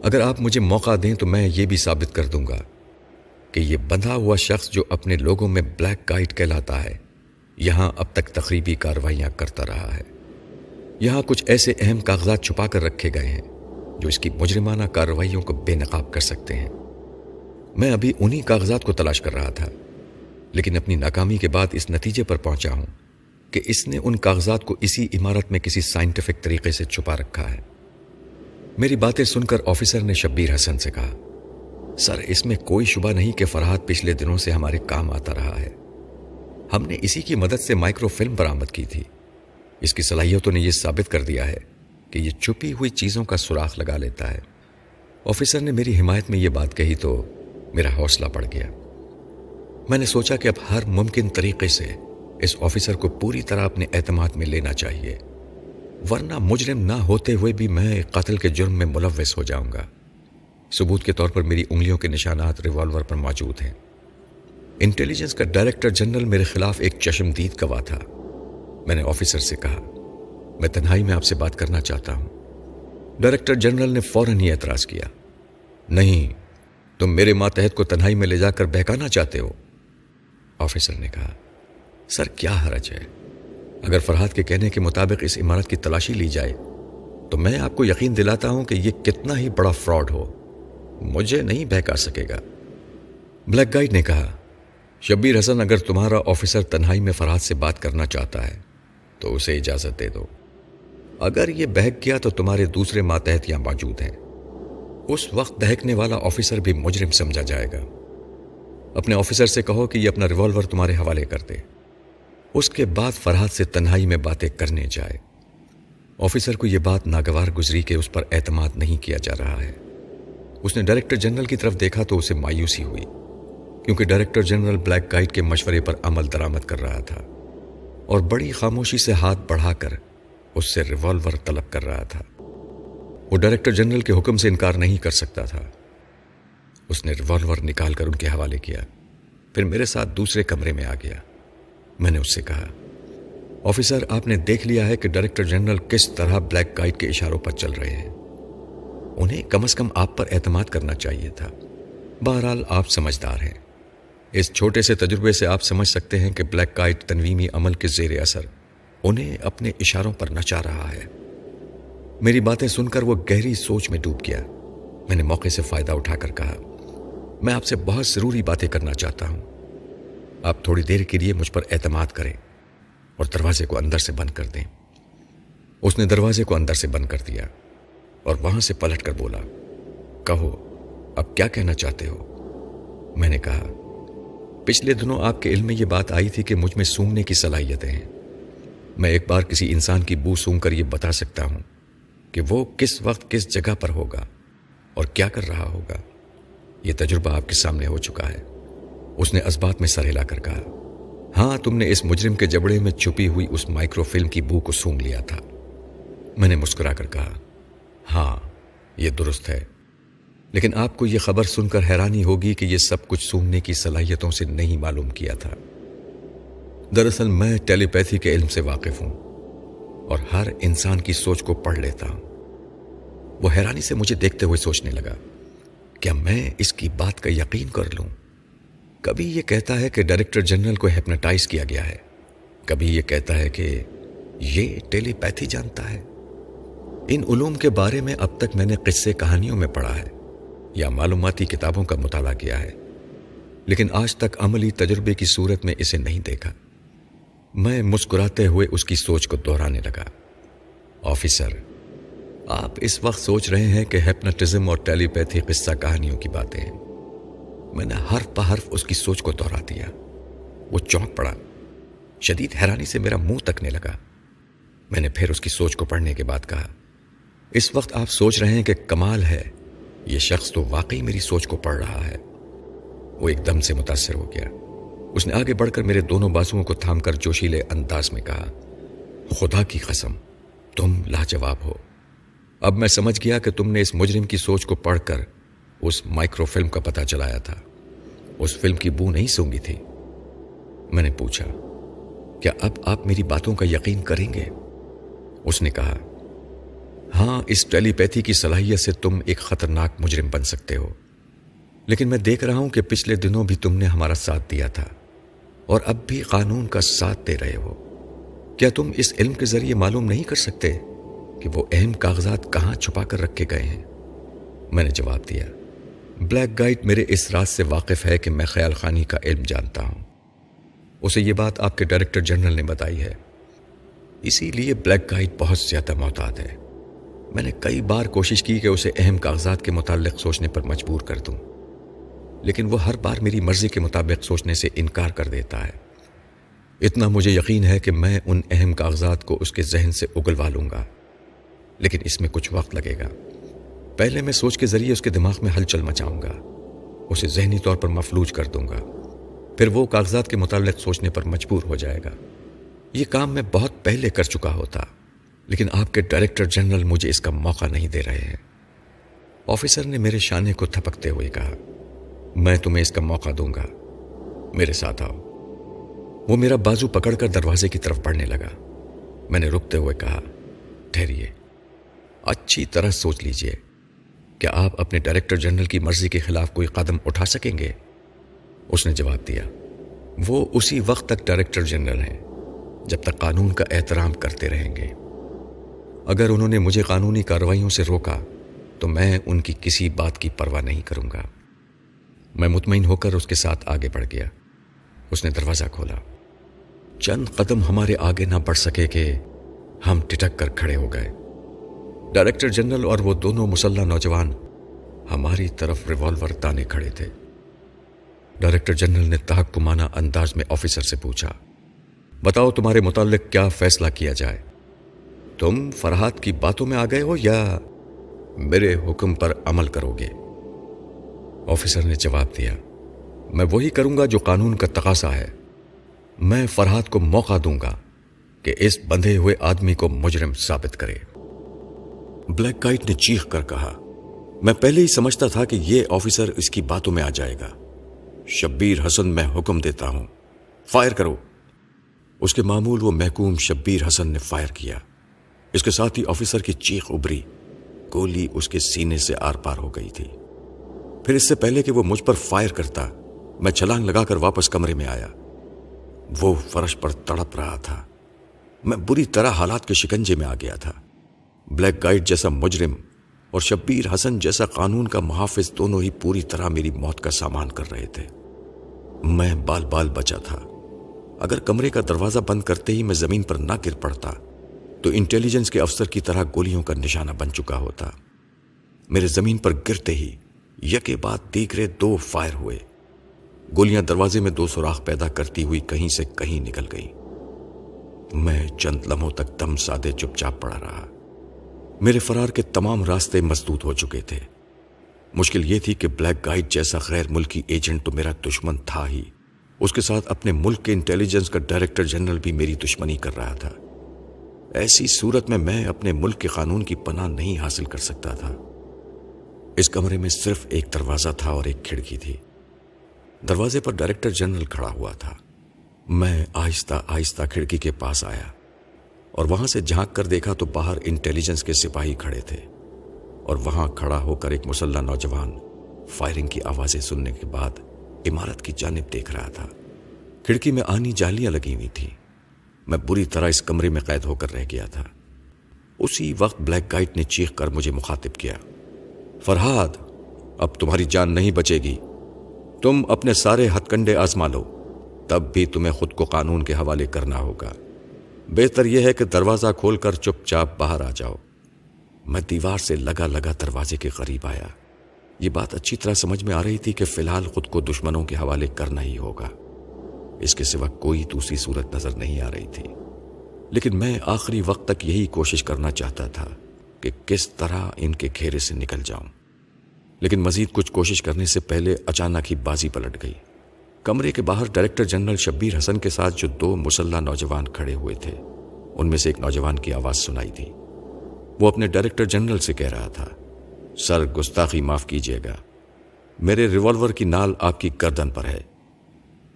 اگر آپ مجھے موقع دیں تو میں یہ بھی ثابت کر دوں گا کہ یہ بندھا ہوا شخص جو اپنے لوگوں میں بلیک گائٹ کہلاتا ہے، یہاں اب تک تقریبی کاروائیاں کرتا رہا ہے۔ یہاں کچھ ایسے اہم کاغذات چھپا کر رکھے گئے ہیں جو اس کی مجرمانہ کارروائیوں کو بے نقاب کر سکتے ہیں۔ میں ابھی انہی کاغذات کو تلاش کر رہا تھا، لیکن اپنی ناکامی کے بعد اس نتیجے پر پہنچا ہوں کہ اس نے ان کاغذات کو اسی عمارت میں کسی سائنٹیفک طریقے سے چھپا رکھا ہے۔ میری باتیں سن کر آفیسر نے شبیر حسن سے کہا، سر، اس میں کوئی شبہ نہیں کہ فرحات پچھلے دنوں سے ہمارے کام آتا رہا ہے۔ ہم نے اسی کی مدد سے مائکرو فلم برآمد کی تھی۔ اس کی صلاحیتوں نے یہ ثابت کر دیا ہے کہ یہ چھپی ہوئی چیزوں کا سوراخ لگا لیتا ہے۔ آفیسر نے میری حمایت میں یہ بات کہی تو میرا حوصلہ بڑھ گیا۔ میں نے سوچا کہ اب ہر ممکن طریقے سے اس آفیسر کو پوری طرح اپنے اعتماد میں لینا چاہیے۔ ورنہ مجرم نہ ہوتے ہوئے بھی میں قتل کے جرم میں ملوث ہو جاؤں گا۔ ثبوت کے طور پر میری انگلیوں کے نشانات ریوالور پر موجود ہیں۔ انٹیلیجنس کا ڈائریکٹر جنرل میرے خلاف ایک چشمدید گواہ تھا۔ میں نے آفیسر سے کہا، میں تنہائی میں آپ سے بات کرنا چاہتا ہوں۔ ڈائریکٹر جنرل نے فوراً ہی اعتراض کیا۔ نہیں، تم میرے ماتحت کو تنہائی میں لے جا کر بہکانا چاہتے ہو۔ آفیسر نے کہا، سر کیا حرج ہے؟ اگر فرحاد کے کہنے کے مطابق اس عمارت کی تلاشی لی جائے، تو میں آپ کو یقین دلاتا ہوں کہ یہ کتنا ہی بڑا فراڈ ہو۔ مجھے نہیں بہکا سکے گا۔ بلیک گائیڈ نے کہا، شبیر حسن، اگر تمہارا آفیسر تنہائی میں فرحاد سے بات کرنا چاہتا ہے، تو اسے اجازت دے دو۔ اگر یہ بہک گیا تو تمہارے دوسرے ماتحت یہاں موجود ہیں۔ اس وقت بہکنے والا آفیسر بھی مجرم سمجھا جائے گا۔ اپنے آفیسر سے کہو کہ یہ اپنا ریوالور تمہارے حوالے کر دے۔ اس کے بعد فرحاد سے تنہائی میں باتیں کرنے جائے۔ آفیسر کو یہ بات ناگوار گزری کہ اس پر اعتماد نہیں کیا جا رہا ہے۔ اس نے ڈائریکٹر جنرل کی طرف دیکھا تو اسے مایوسی ہوئی، کیونکہ ڈائریکٹر جنرل بلیک گائیڈ کے مشورے پر عمل درآمد کر رہا تھا اور بڑی خاموشی سے ہاتھ بڑھا کر اس سے ریوالور طلب کر رہا تھا۔ وہ ڈائریکٹر جنرل کے حکم سے انکار نہیں کر سکتا تھا۔ اس نے ریوالور نکال کر ان کے حوالے کیا، پھر میرے ساتھ دوسرے کمرے میں آ گیا۔ میں نے اس سے کہا آفیسر آپ نے دیکھ لیا ہے کہ ڈائریکٹر جنرل کس طرح بلیک گائیڈ کے اشاروں پر چل رہے ہیں۔ انہیں کم از کم آپ پر اعتماد کرنا چاہیے تھا۔ بہرحال آپ سمجھدار ہیں۔ اس چھوٹے سے تجربے سے آپ سمجھ سکتے ہیں کہ بلیک گائیڈ تنویمی عمل کے زیر اثر انہیں اپنے اشاروں پر نچا رہا ہے۔ میری باتیں سن کر وہ گہری سوچ میں ڈوب گیا۔ میں نے موقع سے فائدہ اٹھا کر کہا، میں آپ سے بہت ضروری باتیں کرنا چاہتا ہوں۔ آپ تھوڑی دیر کے لیے مجھ پر اعتماد کریں اور دروازے کو اندر سے بند کر دیں۔ اس نے دروازے کو اندر سے بند کر دیا اور وہاں سے پلٹ کر بولا، کہو اب کیا کہنا چاہتے ہو؟ میں نے کہا، پچھلے دنوں آپ کے علم میں یہ بات آئی تھی کہ مجھ میں سونگنے کی صلاحیتیں ہیں۔ میں ایک بار کسی انسان کی بو سونگ کر یہ بتا سکتا ہوں کہ وہ کس وقت کس جگہ پر ہوگا اور کیا کر رہا ہوگا۔ یہ تجربہ آپ کے سامنے ہو چکا ہے۔ اس نے اسبات میں سر ہلا کر کہا ہاں تم نے اس مجرم کے جبڑے میں چھپی ہوئی اس مائکرو فلم کی بو کو سونگ لیا تھا۔ میں نے مسکرا کر کہا ہاں یہ درست ہے۔ لیکن آپ کو یہ خبر سن کر حیرانی ہوگی کہ یہ سب کچھ سونگنے کی صلاحیتوں سے نہیں معلوم کیا تھا۔ دراصل، میں ٹیلی پیتھی کے علم سے واقف ہوں اور ہر انسان کی سوچ کو پڑھ لیتا ہوں۔ وہ حیرانی سے مجھے دیکھتے ہوئے سوچنے لگا، کیا میں اس کی بات کا یقین کر لوں؟ کبھی یہ کہتا ہے کہ ڈائریکٹر جنرل کو ہیپناٹائز کیا گیا ہے۔ کبھی یہ کہتا ہے کہ یہ ٹیلی پیتھی جانتا ہے۔ ان علوم کے بارے میں اب تک میں نے قصے کہانیوں میں پڑھا ہے یا معلوماتی کتابوں کا مطالعہ کیا ہے۔ لیکن آج تک عملی تجربے کی صورت میں اسے نہیں دیکھا۔ میں مسکراتے ہوئے اس کی سوچ کو دہرانے لگا۔ آفیسر، آپ اس وقت سوچ رہے ہیں کہ ہیپناٹزم اور ٹیلی پیتھی قصہ کہانیوں کی باتیں۔ ہیں میں نے حرف حرف اس کی سوچ کو دوہرا دیا۔ وہ چونک پڑا۔ شدید حیرانی سے میرا منہ تکنے لگا۔ میں نے پھر اس کی سوچ کو پڑھنے کے بعد کہا، اس وقت آپ سوچ رہے ہیں کہ کمال ہے۔ یہ شخص تو واقعی میری سوچ کو پڑھ رہا ہے۔ وہ ایک دم سے متاثر ہو گیا۔ اس نے آگے بڑھ کر میرے دونوں بازوؤں کو تھام کر جوشیلے انداز میں کہا، خدا کی قسم، تم لاجواب ہو۔ اب میں سمجھ گیا کہ تم نے اس مجرم کی سوچ کو پڑھ کر اس مائکرو فلم کا پتہ چلایا تھا۔ اس فلم کی بو نہیں سونگی تھی۔ میں نے پوچھا، کیا اب آپ میری باتوں کا یقین کریں گے؟ اس نے کہا ہاں اس ٹیلی پیتھی کی صلاحیت سے تم ایک خطرناک مجرم بن سکتے ہو۔ لیکن میں دیکھ رہا ہوں کہ پچھلے دنوں بھی تم نے ہمارا ساتھ دیا تھا۔ اور اب بھی قانون کا ساتھ دے رہے ہو۔ کیا تم اس علم کے ذریعے معلوم نہیں کر سکتے کہ وہ اہم کاغذات کہاں چھپا کر رکھے گئے ہیں؟ میں نے جواب دیا بلیک گائیڈ میرے اس راز سے واقف ہے کہ میں خیال خانی کا علم جانتا ہوں۔ اسے یہ بات آپ کے ڈائریکٹر جنرل نے بتائی ہے۔ اسی لیے بلیک گائیڈ بہت زیادہ محتاط ہے۔ میں نے کئی بار کوشش کی کہ اسے اہم کاغذات کے متعلق سوچنے پر مجبور کر دوں۔ لیکن وہ ہر بار میری مرضی کے مطابق سوچنے سے انکار کر دیتا ہے۔ اتنا مجھے یقین ہے کہ میں ان اہم کاغذات کو اس کے ذہن سے اگلوا لوں گا۔ لیکن اس میں کچھ وقت لگے گا۔ پہلے میں سوچ کے ذریعے اس کے دماغ میں ہلچل مچاؤں گا۔ اسے ذہنی طور پر مفلوج کر دوں گا۔ پھر وہ کاغذات کے متعلق سوچنے پر مجبور ہو جائے گا۔ یہ کام میں بہت پہلے کر چکا ہوتا، لیکن آپ کے ڈائریکٹر جنرل مجھے اس کا موقع نہیں دے رہے ہیں۔ آفیسر نے میرے شانے کو تھپکتے ہوئے کہا، میں تمہیں اس کا موقع دوں گا۔ میرے ساتھ آؤ۔ وہ میرا بازو پکڑ کر دروازے کی طرف بڑھنے لگا۔ میں نے رکتے ہوئے کہا، ٹھہریے۔ اچھی طرح سوچ لیجیے۔ کیا آپ اپنے ڈائریکٹر جنرل کی مرضی کے خلاف کوئی قدم اٹھا سکیں گے؟ اس نے جواب دیا۔ وہ اسی وقت تک ڈائریکٹر جنرل ہیں، جب تک قانون کا احترام کرتے رہیں گے۔ اگر انہوں نے مجھے قانونی کارروائیوں سے روکا، تو میں ان کی کسی بات کی پرواہ نہیں کروں گا۔ میں مطمئن ہو کر اس کے ساتھ آگے بڑھ گیا۔ اس نے دروازہ کھولا۔ چند قدم ہمارے آگے نہ بڑھ سکے کہ ہم ٹٹک کر کھڑے ہو گئے۔ ڈائریکٹر جنرل اور وہ دونوں مسلح نوجوان ہماری طرف ریوالور تانے کھڑے تھے۔ ڈائریکٹر جنرل نے تحکمانہ انداز میں آفیسر سے پوچھا، بتاؤ تمہارے متعلق کیا فیصلہ کیا جائے؟ تم فرحات کی باتوں میں آ گئے ہو یا میرے حکم پر عمل کرو گے؟ آفیسر نے جواب دیا، میں وہی کروں گا جو قانون کا تقاضا ہے۔ میں فرحات کو موقع دوں گا کہ اس بندھے ہوئے آدمی کو مجرم ثابت کرے۔ بلیک گائٹ نے چیخ کر کہا، میں پہلے ہی سمجھتا تھا کہ یہ آفیسر اس کی باتوں میں آ جائے گا۔ شبیر حسن میں حکم دیتا ہوں۔ فائر کرو۔ اس کے معمول وہ محکوم شبیر حسن نے فائر کیا۔ اس کے ساتھ ہی آفیسر کی چیخ ابری گولی اس کے سینے سے آر پار ہو گئی تھی۔ پھر اس سے پہلے کہ وہ مجھ پر فائر کرتا، میں چھلانگ لگا کر واپس کمرے میں آیا۔ وہ فرش پر تڑپ رہا تھا۔ میں بری طرح حالات کے شکنجے میں آ گیا تھا۔ بلیک گائیڈ جیسا مجرم اور شبیر حسن جیسا قانون کا محافظ دونوں ہی پوری طرح میری موت کا سامان کر رہے تھے۔ میں بال بال بچا تھا۔ اگر کمرے کا دروازہ بند کرتے ہی میں زمین پر نہ گر پڑتا، تو انٹیلیجنس کے افسر کی طرح گولیوں کا نشانہ بن چکا ہوتا۔ میرے زمین پر گرتے ہی یکے بعد دیگرے دو فائر ہوئے۔ گولیاں دروازے میں دو سوراخ پیدا کرتی ہوئی کہیں سے کہیں نکل گئی میں چند لمحوں تک دم سادے چپ چاپ پڑا رہا۔ میرے فرار کے تمام راستے مسدود ہو چکے تھے۔ مشکل یہ تھی کہ بلیک گائیڈ جیسا غیر ملکی ایجنٹ تو میرا دشمن تھا ہی۔ اس کے ساتھ اپنے ملک کے انٹیلیجنس کا ڈائریکٹر جنرل بھی میری دشمنی کر رہا تھا۔ ایسی صورت میں میں اپنے ملک کے قانون کی پناہ نہیں حاصل کر سکتا تھا۔ اس کمرے میں صرف ایک دروازہ تھا اور ایک کھڑکی تھی۔ دروازے پر ڈائریکٹر جنرل کھڑا ہوا تھا۔ میں آہستہ آہستہ کھڑکی کے پاس آیا۔ اور وہاں سے جھانک کر دیکھا تو باہر انٹیلیجنس کے سپاہی کھڑے تھے۔ اور وہاں کھڑا ہو کر ایک مسلح نوجوان فائرنگ کی آوازیں سننے کے بعد عمارت کی جانب دیکھ رہا تھا۔ کھڑکی میں آنی جالیاں لگی ہوئی تھی میں بری طرح اس کمرے میں قید ہو کر رہ گیا تھا۔ اسی وقت بلیک گائٹ نے چیخ کر مجھے مخاطب کیا۔ فرحاد، اب تمہاری جان نہیں بچے گی۔ تم اپنے سارے ہتھ کنڈے آزما لو۔ تب بھی تمہیں خود کو قانون کے حوالے کرنا ہوگا۔ بہتر یہ ہے کہ دروازہ کھول کر چپ چاپ باہر آ جاؤ۔ میں دیوار سے لگا لگا دروازے کے قریب آیا۔ یہ بات اچھی طرح سمجھ میں آ رہی تھی کہ فی الحال خود کو دشمنوں کے حوالے کرنا ہی ہوگا۔ اس کے سوا کوئی دوسری صورت نظر نہیں آ رہی تھی۔ لیکن میں آخری وقت تک یہی کوشش کرنا چاہتا تھا کہ کس طرح ان کے گھیرے سے نکل جاؤں۔ لیکن مزید کچھ کوشش کرنے سے پہلے اچانک ہی بازی پلٹ گئی۔ کمرے کے باہر ڈائریکٹر جنرل شبیر حسن کے ساتھ جو دو مسلح نوجوان کھڑے ہوئے تھے، ان میں سے ایک نوجوان کی آواز سنائی تھی۔ وہ اپنے ڈائریکٹر جنرل سے کہہ رہا تھا، سر، گستاخی معاف کیجیے گا۔ میرے ریوالور کی نال آپ کی گردن پر ہے۔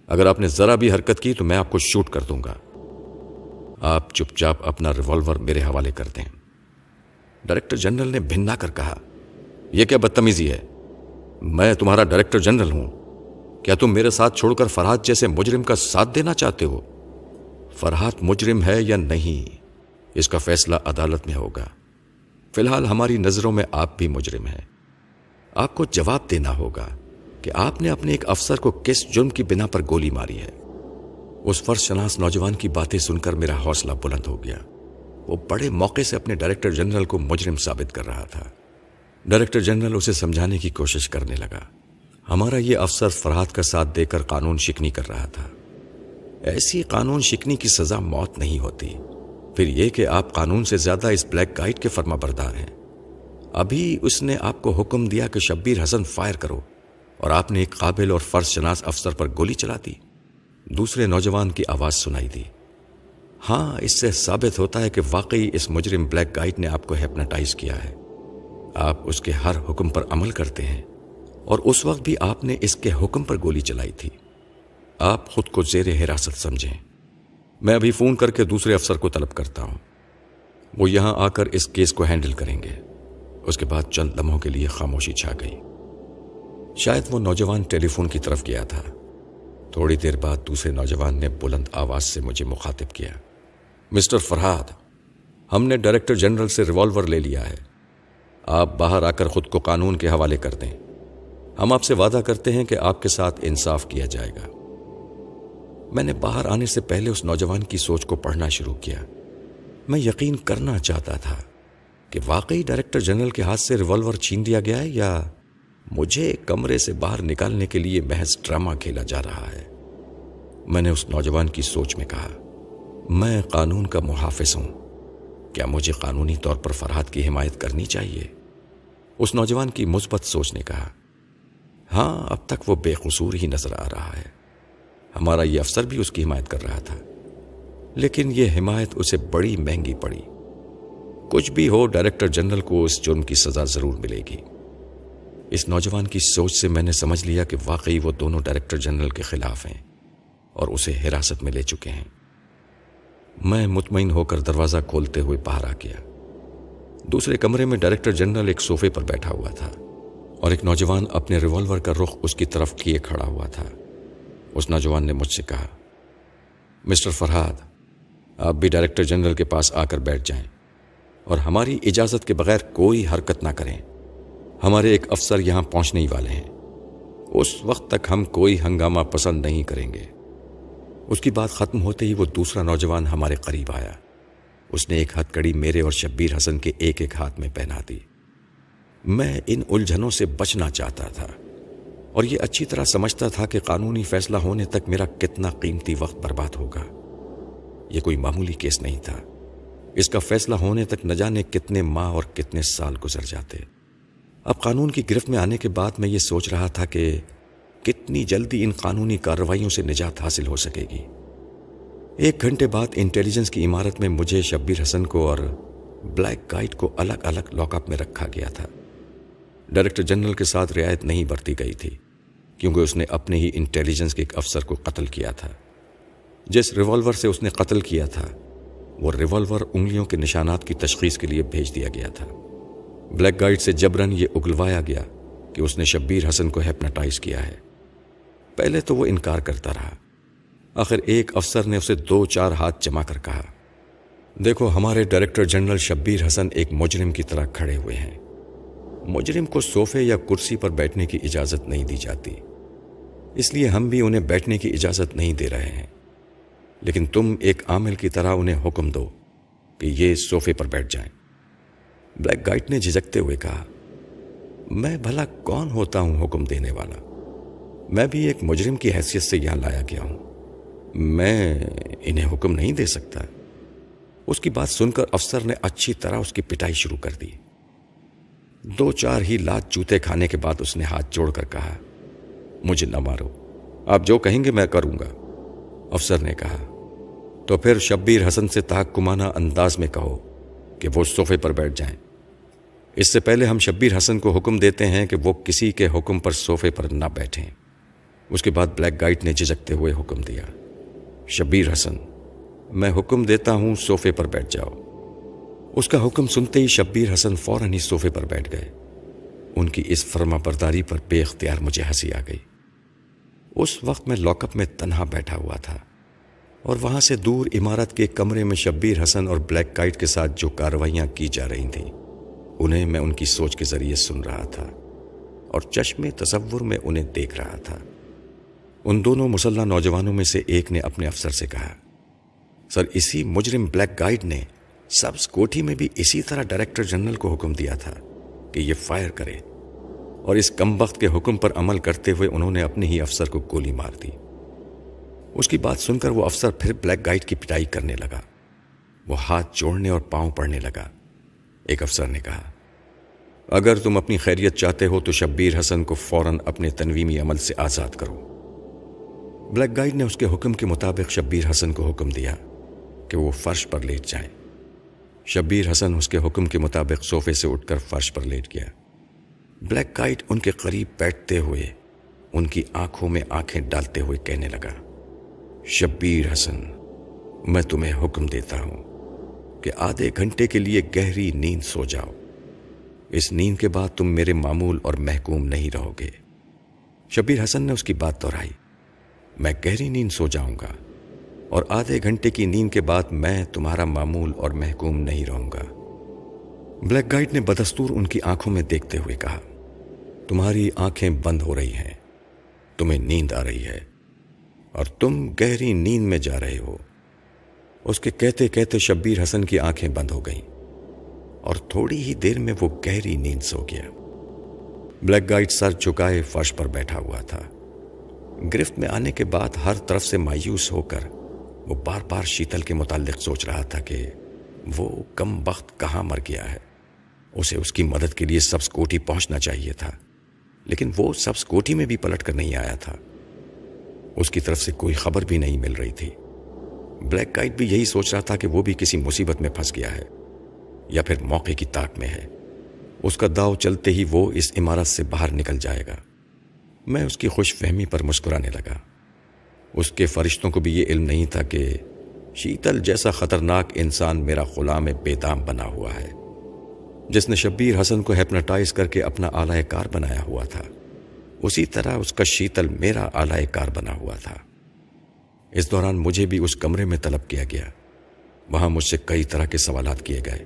اگر آپ نے ذرا بھی حرکت کی تو میں آپ کو شوٹ کر دوں گا۔ آپ چپ چاپ اپنا ریوالور میرے حوالے کر دیں۔ ڈائریکٹر جنرل نے بھنا کر کہا، یہ کیا بدتمیزی ہے؟ میں تمہارا ڈائریکٹر جنرل ہوں۔ کیا تم میرے ساتھ چھوڑ کر فرحات جیسے مجرم کا ساتھ دینا چاہتے ہو؟ فرحات مجرم ہے یا نہیں؟ اس کا فیصلہ عدالت میں ہوگا۔ فی الحال ہماری نظروں میں آپ بھی مجرم ہیں۔ آپ کو جواب دینا ہوگا کہ آپ نے اپنے ایک افسر کو کس جرم کی بنا پر گولی ماری ہے۔ اس فرش شناس نوجوان کی باتیں سن کر میرا حوصلہ بلند ہو گیا۔ وہ بڑے موقع سے اپنے ڈائریکٹر جنرل کو مجرم ثابت کر رہا تھا۔ ڈائریکٹر جنرل اسے سمجھانے کی کوشش کرنے لگا۔ ہمارا یہ افسر فرحات کا ساتھ دے کر قانون شکنی کر رہا تھا۔ ایسی قانون شکنی کی سزا موت نہیں ہوتی۔ پھر یہ کہ آپ قانون سے زیادہ اس بلیک گائٹ کے فرما بردار ہیں۔ ابھی اس نے آپ کو حکم دیا کہ شبیر حسن فائر کرو اور آپ نے ایک قابل اور فرض شناس افسر پر گولی چلا دی۔ دوسرے نوجوان کی آواز سنائی دی۔ ہاں اس سے ثابت ہوتا ہے کہ واقعی اس مجرم بلیک گائٹ نے آپ کو ہیپناٹائز کیا ہے۔ آپ اس کے ہر حکم پر عمل کرتے ہیں۔ اور اس وقت بھی آپ نے اس کے حکم پر گولی چلائی تھی۔ آپ خود کو زیر حراست سمجھیں۔ میں ابھی فون کر کے دوسرے افسر کو طلب کرتا ہوں۔ وہ یہاں آ کر اس کیس کو ہینڈل کریں گے۔ اس کے بعد چند لمحوں کے لیے خاموشی چھا گئی۔ شاید وہ نوجوان ٹیلی فون کی طرف گیا تھا۔ تھوڑی دیر بعد دوسرے نوجوان نے بلند آواز سے مجھے مخاطب کیا۔ مسٹر فرحاد ہم نے ڈائریکٹر جنرل سے ریوالور لے لیا ہے۔ آپ باہر آ کر خود کو قانون کے حوالے کر دیں۔ ہم آپ سے وعدہ کرتے ہیں کہ آپ کے ساتھ انصاف کیا جائے گا۔ میں نے باہر آنے سے پہلے اس نوجوان کی سوچ کو پڑھنا شروع کیا۔ میں یقین کرنا چاہتا تھا کہ واقعی ڈائریکٹر جنرل کے ہاتھ سے ریوالور چھین دیا گیا ہے یا مجھے کمرے سے باہر نکالنے کے لیے محض ڈرامہ کھیلا جا رہا ہے۔ میں نے اس نوجوان کی سوچ میں کہا، میں قانون کا محافظ ہوں۔ کیا مجھے قانونی طور پر فرحت کی حمایت کرنی چاہیے؟ اس نوجوان کی مثبت سوچ نے کہا ہاں اب تک وہ بے قصور ہی نظر آ رہا ہے۔ ہمارا یہ افسر بھی اس کی حمایت کر رہا تھا۔ لیکن یہ حمایت اسے بڑی مہنگی پڑی۔ کچھ بھی ہو، ڈائریکٹر جنرل کو اس جرم کی سزا ضرور ملے گی۔ اس نوجوان کی سوچ سے میں نے سمجھ لیا کہ واقعی وہ دونوں ڈائریکٹر جنرل کے خلاف ہیں اور اسے حراست میں لے چکے ہیں۔ میں مطمئن ہو کر دروازہ کھولتے ہوئے باہر آ گیا دوسرے کمرے میں ڈائریکٹر جنرل ایک صوفے پر بیٹھا ہوا تھا۔ اور ایک نوجوان اپنے ریوالور کا رخ اس کی طرف کیے کھڑا ہوا تھا۔ اس نوجوان نے مجھ سے کہا، مسٹر فرحاد آپ بھی ڈائریکٹر جنرل کے پاس آ کر بیٹھ جائیں اور ہماری اجازت کے بغیر کوئی حرکت نہ کریں۔ ہمارے ایک افسر یہاں پہنچنے ہی والے ہیں۔ اس وقت تک ہم کوئی ہنگامہ پسند نہیں کریں گے۔ اس کی بات ختم ہوتے ہی وہ دوسرا نوجوان ہمارے قریب آیا۔ اس نے ایک ہتھ کڑی میرے اور شبیر حسن کے ایک ایک ہاتھ میں پہنا دی۔ میں ان الجھنوں سے بچنا چاہتا تھا اور یہ اچھی طرح سمجھتا تھا کہ قانونی فیصلہ ہونے تک میرا کتنا قیمتی وقت برباد ہوگا۔ یہ کوئی معمولی کیس نہیں تھا۔ اس کا فیصلہ ہونے تک نہ جانے کتنے ماہ اور کتنے سال گزر جاتے۔ اب قانون کی گرفت میں آنے کے بعد میں یہ سوچ رہا تھا کہ کتنی جلدی ان قانونی کارروائیوں سے نجات حاصل ہو سکے گی۔ ایک گھنٹے بعد انٹیلیجنس کی عمارت میں مجھے شبیر حسن کو اور بلیک گائٹ کو الگ الگ لاک اپ میں رکھا گیا تھا۔ ڈائریکٹر جنرل کے ساتھ رعایت نہیں برتی گئی تھی، کیونکہ اس نے اپنے ہی انٹیلیجنس کے ایک افسر کو قتل کیا تھا۔ جس ریوالور سے اس نے قتل کیا تھا، وہ ریوالور انگلیوں کے نشانات کی تشخیص کے لیے بھیج دیا گیا تھا۔ بلیک گائٹ سے جبرن یہ اگلوایا گیا کہ اس نے شبیر حسن کو ہیپناٹائز کیا ہے۔ پہلے تو وہ انکار کرتا رہا۔ آخر ایک افسر نے اسے دو چار ہاتھ جما کر کہا، دیکھو، ہمارے ڈائریکٹر جنرل شبیر حسن ایک مجرم کی طرح کھڑے ہوئے ہیں۔ مجرم کو صوفے یا کرسی پر بیٹھنے کی اجازت نہیں دی جاتی۔ اس لیے ہم بھی انہیں بیٹھنے کی اجازت نہیں دے رہے ہیں۔ لیکن تم ایک عامل کی طرح انہیں حکم دو کہ یہ صوفے پر بیٹھ جائیں۔ بلیک گائٹ نے جھجکتے ہوئے کہا، میں بھلا کون ہوتا ہوں حکم دینے والا؟ میں بھی ایک مجرم کی حیثیت سے یہاں لایا گیا ہوں۔ میں انہیں حکم نہیں دے سکتا۔ اس کی بات سن کر افسر نے اچھی طرح اس کی پٹائی شروع کر دی۔ دو چار ہی لات جوتے کھانے کے بعد اس نے ہاتھ جوڑ کر کہا، مجھے نہ مارو، آپ جو کہیں گے میں کروں گا۔ افسر نے کہا، تو پھر شبیر حسن سے تحکمانہ انداز میں کہو کہ وہ صوفے پر بیٹھ جائیں۔ اس سے پہلے ہم شبیر حسن کو حکم دیتے ہیں کہ وہ کسی کے حکم پر صوفے پر نہ بیٹھیں۔ اس کے بعد بلیک گائٹ نے جھجکتے ہوئے حکم دیا، شبیر حسن، میں حکم دیتا ہوں صوفے پر بیٹھ جاؤ۔ اس کا حکم سنتے ہی شبیر حسن فوراً ہی صوفے پر بیٹھ گئے۔ ان کی اس فرما برداری پر بے اختیار مجھے ہنسی آ گئی۔ اس وقت میں لاک اپ میں تنہا بیٹھا ہوا تھا اور وہاں سے دور عمارت کے کمرے میں شبیر حسن اور بلیک کائٹ کے ساتھ جو کارروائیاں کی جا رہی تھیں، انہیں میں ان کی سوچ کے ذریعے سن رہا تھا اور چشم تصور میں انہیں دیکھ رہا تھا۔ ان دونوں مسلح نوجوانوں میں سے ایک نے اپنے افسر سے کہا، سر، اسی مجرم بلیک گائیڈ نے سبز کوٹھی میں بھی اسی طرح ڈائریکٹر جنرل کو حکم دیا تھا کہ یہ فائر کرے اور اس کم وقت کے حکم پر عمل کرتے ہوئے انہوں نے اپنے ہی افسر کو گولی مار دی۔ اس کی بات سن کر وہ افسر پھر بلیک گائٹ کی پٹائی کرنے لگا۔ وہ ہاتھ جوڑنے اور پاؤں پڑنے لگا۔ ایک افسر نے کہا، اگر تم اپنی خیریت چاہتے ہو تو شبیر حسن کو فوراً اپنے تنویمی عمل سے آزاد کرو۔ بلیک گائیڈ نے اس کے حکم کے مطابق شبیر حسن کو حکم دیا کہ وہ فرش پر لیٹ جائیں۔ شبیر حسن اس کے حکم کے مطابق صوفے سے اٹھ کر فرش پر لیٹ گیا۔ بلیک گائیڈ ان کے قریب بیٹھتے ہوئے ان کی آنکھوں میں آنکھیں ڈالتے ہوئے کہنے لگا، شبیر حسن، میں تمہیں حکم دیتا ہوں کہ آدھے گھنٹے کے لیے گہری نیند سو جاؤ۔ اس نیند کے بعد تم میرے معمول اور محکوم نہیں رہو گے۔ شبیر حسن نے اس کی بات دہرائی، میں گہری نیند سو جاؤں گا۔ اور آدھے گھنٹے کی نیند کے بعد میں تمہارا معمول اور محکوم نہیں رہوں گا۔ بلیک گائٹ نے بدستور ان کی آنکھوں میں دیکھتے ہوئے کہا، تمہاری آنکھیں بند ہو رہی ہیں، تمہیں نیند آ رہی ہے اور تم گہری نیند میں جا رہے ہو۔ اس کے کہتے کہتے شبیر حسن کی آنکھیں بند ہو گئیں اور تھوڑی ہی دیر میں وہ گہری نیند سو گیا۔ بلیک گائٹ سر چکائے فرش پر بیٹھا ہوا تھا۔ گرفت میں آنے کے بعد ہر طرف سے مایوس ہو کر وہ بار بار شیتل کے متعلق سوچ رہا تھا کہ وہ کم وقت کہاں مر گیا ہے۔ اسے اس کی مدد کے لیے سبز کوٹھی پہنچنا چاہیے تھا، لیکن وہ سبز کوٹھی میں بھی پلٹ کر نہیں آیا تھا۔ اس کی طرف سے کوئی خبر بھی نہیں مل رہی تھی۔ بلیک گائٹ بھی یہی سوچ رہا تھا کہ وہ بھی کسی مصیبت میں پھنس گیا ہے یا پھر موقع کی طاق میں ہے۔ اس کا داؤ چلتے ہی وہ اس عمارت سے باہر نکل جائے گا۔ میں اس کی خوش فہمی پر مسکرانے لگا۔ اس کے فرشتوں کو بھی یہ علم نہیں تھا کہ شیتل جیسا خطرناک انسان میرا غلام بےدام بنا ہوا ہے۔ جس نے شبیر حسن کو ہیپناٹائز کر کے اپنا آلائے کار بنایا ہوا تھا، اسی طرح اس کا شیتل میرا آلائے کار بنا ہوا تھا۔ اس دوران مجھے بھی اس کمرے میں طلب کیا گیا۔ وہاں مجھ سے کئی طرح کے سوالات کیے گئے۔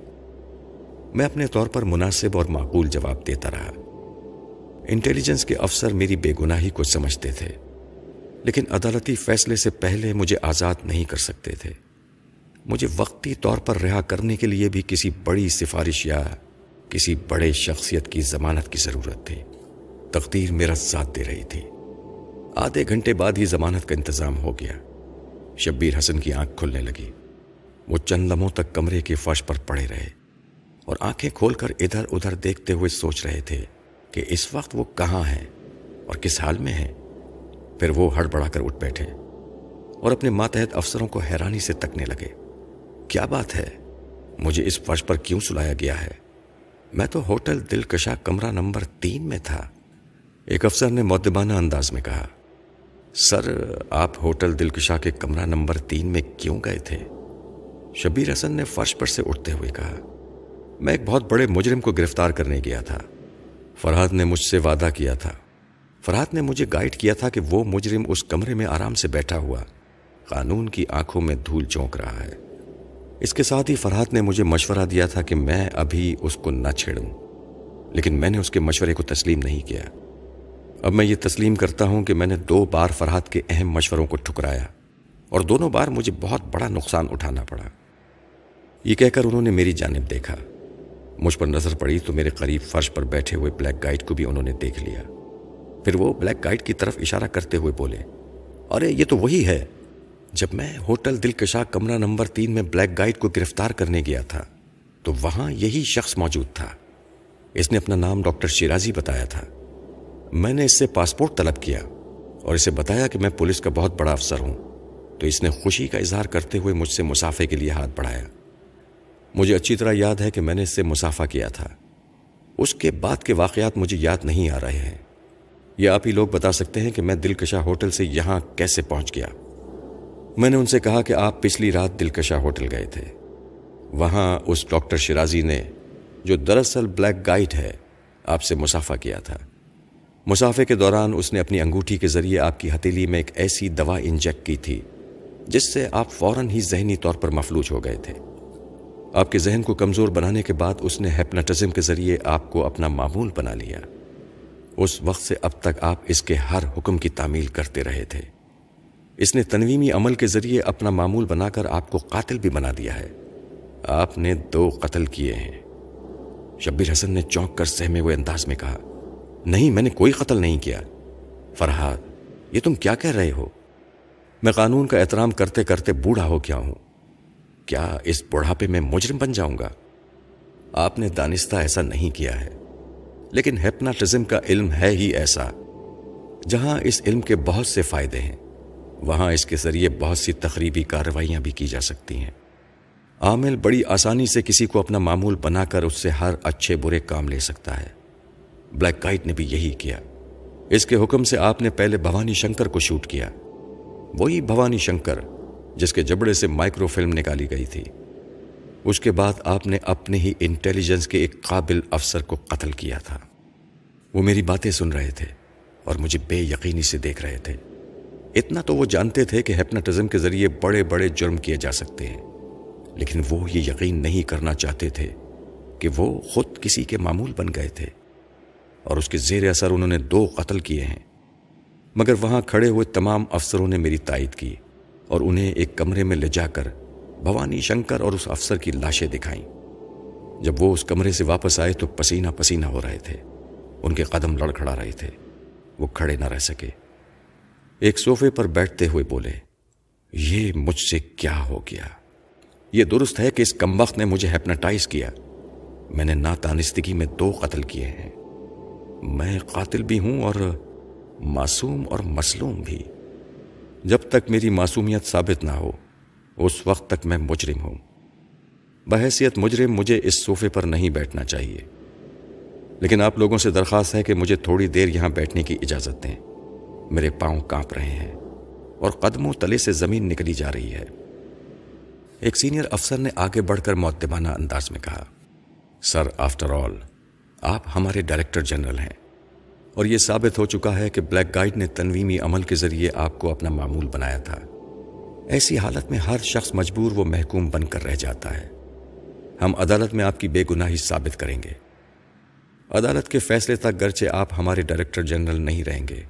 میں اپنے طور پر مناسب اور معقول جواب دیتا رہا۔ انٹیلیجنس کے افسر میری بے گناہی کو سمجھتے تھے۔ لیکن عدالتی فیصلے سے پہلے مجھے آزاد نہیں کر سکتے تھے۔ مجھے وقتی طور پر رہا کرنے کے لیے بھی کسی بڑی سفارش یا کسی بڑے شخصیت کی ضمانت کی ضرورت تھی۔ تقدیر میرا ساتھ دے رہی تھی۔ آدھے گھنٹے بعد ہی ضمانت کا انتظام ہو گیا۔ شبیر حسن کی آنکھ کھلنے لگی۔ وہ چند لمحوں تک کمرے کے فرش پر پڑے رہے اور آنکھیں کھول کر ادھر ادھر دیکھتے ہوئے سوچ رہے تھے کہ اس وقت وہ کہاں ہیں اور کس حال میں ہیں۔ پھر وہ ہڑبڑا کر اٹھ بیٹھے اور اپنے ماتحت افسروں کو حیرانی سے تکنے لگے۔ کیا بات ہے؟ مجھے اس فرش پر کیوں سلایا گیا ہے؟ میں تو ہوٹل دلکشا کمرہ نمبر تین میں تھا۔ ایک افسر نے مدبانہ انداز میں کہا، سر، آپ ہوٹل دلکشا کے کمرہ نمبر تین میں کیوں گئے تھے؟ شبیر حسن نے فرش پر سے اٹھتے ہوئے کہا، میں ایک بہت بڑے مجرم کو گرفتار کرنے گیا تھا۔ فرحت نے مجھ سے وعدہ کیا تھا۔ فرحت نے مجھے گائیڈ کیا تھا کہ وہ مجرم اس کمرے میں آرام سے بیٹھا ہوا قانون کی آنکھوں میں دھول چونک رہا ہے۔ اس کے ساتھ ہی فرحت نے مجھے مشورہ دیا تھا کہ میں ابھی اس کو نہ چھیڑوں، لیکن میں نے اس کے مشورے کو تسلیم نہیں کیا۔ اب میں یہ تسلیم کرتا ہوں کہ میں نے دو بار فرحت کے اہم مشوروں کو ٹھکرایا اور دونوں بار مجھے بہت بڑا نقصان اٹھانا پڑا۔ یہ کہہ کر انہوں نے میری جانب دیکھا۔ مجھ پر نظر پڑی تو میرے قریب فرش پر بیٹھے ہوئے بلیک گائیڈ کو بھی انہوں نے دیکھ لیا۔ پھر وہ بلیک گائیڈ کی طرف اشارہ کرتے ہوئے بولے، ارے، یہ تو وہی ہے۔ جب میں ہوٹل دلکشا کمرہ نمبر تین میں بلیک گائیڈ کو گرفتار کرنے گیا تھا، تو وہاں یہی شخص موجود تھا۔ اس نے اپنا نام ڈاکٹر شیرازی بتایا تھا۔ میں نے اس سے پاسپورٹ طلب کیا اور اسے بتایا کہ میں پولیس کا بہت بڑا افسر ہوں۔ تو اس نے خوشی کا اظہار کرتے ہوئے مجھ سے مسافے کے لیے ہاتھ بڑھایا۔ مجھے اچھی طرح یاد ہے کہ میں نے اس سے مسافہ کیا تھا۔ اس کے بعد کے واقعات مجھے یاد نہیں آ رہے ہیں۔ یہ آپ ہی لوگ بتا سکتے ہیں کہ میں دلکشا ہوٹل سے یہاں کیسے پہنچ گیا۔ میں نے ان سے کہا کہ آپ پچھلی رات دلکشا ہوٹل گئے تھے۔ وہاں اس ڈاکٹر شرازی نے جو دراصل بلیک گائٹ ہے، آپ سے مسافہ کیا تھا۔ مسافے کے دوران اس نے اپنی انگوٹھی کے ذریعے آپ کی ہتیلی میں ایک ایسی دوا انجیکٹ کی تھی، جس سے آپ فوراً ہی ذہنی طور پر مفلوج ہو گئے تھے۔ آپ کے ذہن کو کمزور بنانے کے بعد اس نے ہیپناٹزم کے ذریعے آپ کو اپنا معمول بنا لیا۔ اس وقت سے اب تک آپ اس کے ہر حکم کی تعمیل کرتے رہے تھے۔ اس نے تنویمی عمل کے ذریعے اپنا معمول بنا کر آپ کو قاتل بھی بنا دیا ہے۔ آپ نے دو قتل کیے ہیں۔ شبیر حسن نے چونک کر سہمے ہوئے انداز میں کہا، نہیں، میں نے کوئی قتل نہیں کیا۔ فرحاد یہ تم کیا کہہ رہے ہو؟ میں قانون کا احترام کرتے کرتے بوڑھا ہو کیا ہوں۔ کیا اس بڑھاپے میں مجرم بن جاؤں گا؟ آپ نے دانستہ ایسا نہیں کیا ہے۔ لیکن ہیپناٹزم کا علم ہے ہی ایسا، جہاں اس علم کے بہت سے فائدے ہیں، وہاں اس کے ذریعے بہت سی تقریبی کارروائیاں بھی کی جا سکتی ہیں۔ عامل بڑی آسانی سے کسی کو اپنا معمول بنا کر اس سے ہر اچھے برے کام لے سکتا ہے۔ بلیک کائٹ نے بھی یہی کیا۔ اس کے حکم سے آپ نے پہلے بھوانی شنکر کو شوٹ کیا۔ وہی بھوانی شنکر، جس کے جبڑے سے مائکرو فلم نکالی گئی تھی۔ اس کے بعد آپ نے اپنے ہی انٹیلیجنس کے ایک قابل افسر کو قتل کیا تھا۔ وہ میری باتیں سن رہے تھے اور مجھے بے یقینی سے دیکھ رہے تھے۔ اتنا تو وہ جانتے تھے کہ ہیپناٹزم کے ذریعے بڑے بڑے جرم کیے جا سکتے ہیں۔ لیکن وہ یہ یقین نہیں کرنا چاہتے تھے کہ وہ خود کسی کے معمول بن گئے تھے اور اس کے زیر اثر انہوں نے دو قتل کیے ہیں۔ مگر وہاں کھڑے ہوئے تمام افسروں نے میری تائید کی اور انہیں ایک کمرے میں لے جا کر بھوانی شنکر اور اس افسر کی لاشیں دکھائیں۔ جب وہ اس کمرے سے واپس آئے تو پسینہ پسینہ ہو رہے تھے۔ ان کے قدم لڑکھڑا رہے تھے۔ وہ کھڑے نہ رہ سکے۔ ایک صوفے پر بیٹھتے ہوئے بولے، یہ مجھ سے کیا ہو گیا؟ یہ درست ہے کہ اس کمبخت نے مجھے ہیپناٹائز کیا۔ میں نے ناتانستگی میں دو قتل کیے ہیں۔ میں قاتل بھی ہوں اور معصوم اور مسلوم بھی۔ جب تک میری معصومیت ثابت نہ ہو اس وقت تک میں مجرم ہوں۔ بحیثیت مجرم مجھے اس صوفے پر نہیں بیٹھنا چاہیے۔ لیکن آپ لوگوں سے درخواست ہے کہ مجھے تھوڑی دیر یہاں بیٹھنے کی اجازت دیں۔ میرے پاؤں کانپ رہے ہیں اور قدموں تلے سے زمین نکلی جا رہی ہے۔ ایک سینئر افسر نے آگے بڑھ کر معتبانہ انداز میں کہا، سر، آفٹر آل، آپ ہمارے ڈائریکٹر جنرل ہیں اور یہ ثابت ہو چکا ہے کہ بلیک گائیڈ نے تنویمی عمل کے ذریعے آپ کو اپنا معمول بنایا تھا۔ ایسی حالت میں ہر شخص مجبور وہ محکوم بن کر رہ جاتا ہے۔ ہم عدالت میں آپ کی بے گناہی ثابت کریں گے۔ عدالت کے فیصلے تک گرچہ آپ ہمارے ڈائریکٹر جنرل نہیں رہیں گے۔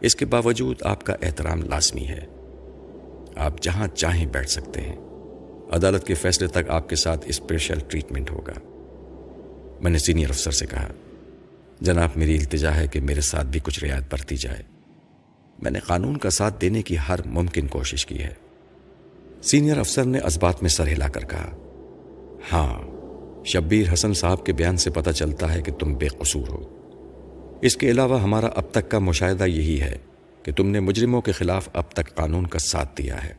اس کے باوجود آپ کا احترام لازمی ہے۔ آپ جہاں چاہیں بیٹھ سکتے ہیں۔ عدالت کے فیصلے تک آپ کے ساتھ اسپیشل ٹریٹمنٹ ہوگا۔ میں نے سینئر افسر سے کہا، جناب میری التجا ہے کہ میرے ساتھ بھی کچھ رعایت برتی جائے۔ میں نے قانون کا ساتھ دینے کی ہر ممکن کوشش کی ہے۔ سینئر افسر نے اسبات میں سر ہلا کر کہا ہاں شبیر حسن صاحب کے بیان سے پتہ چلتا ہے کہ تم بے قصور ہو۔ اس کے علاوہ ہمارا اب تک کا مشاہدہ یہی ہے کہ تم نے مجرموں کے خلاف اب تک قانون کا ساتھ دیا ہے۔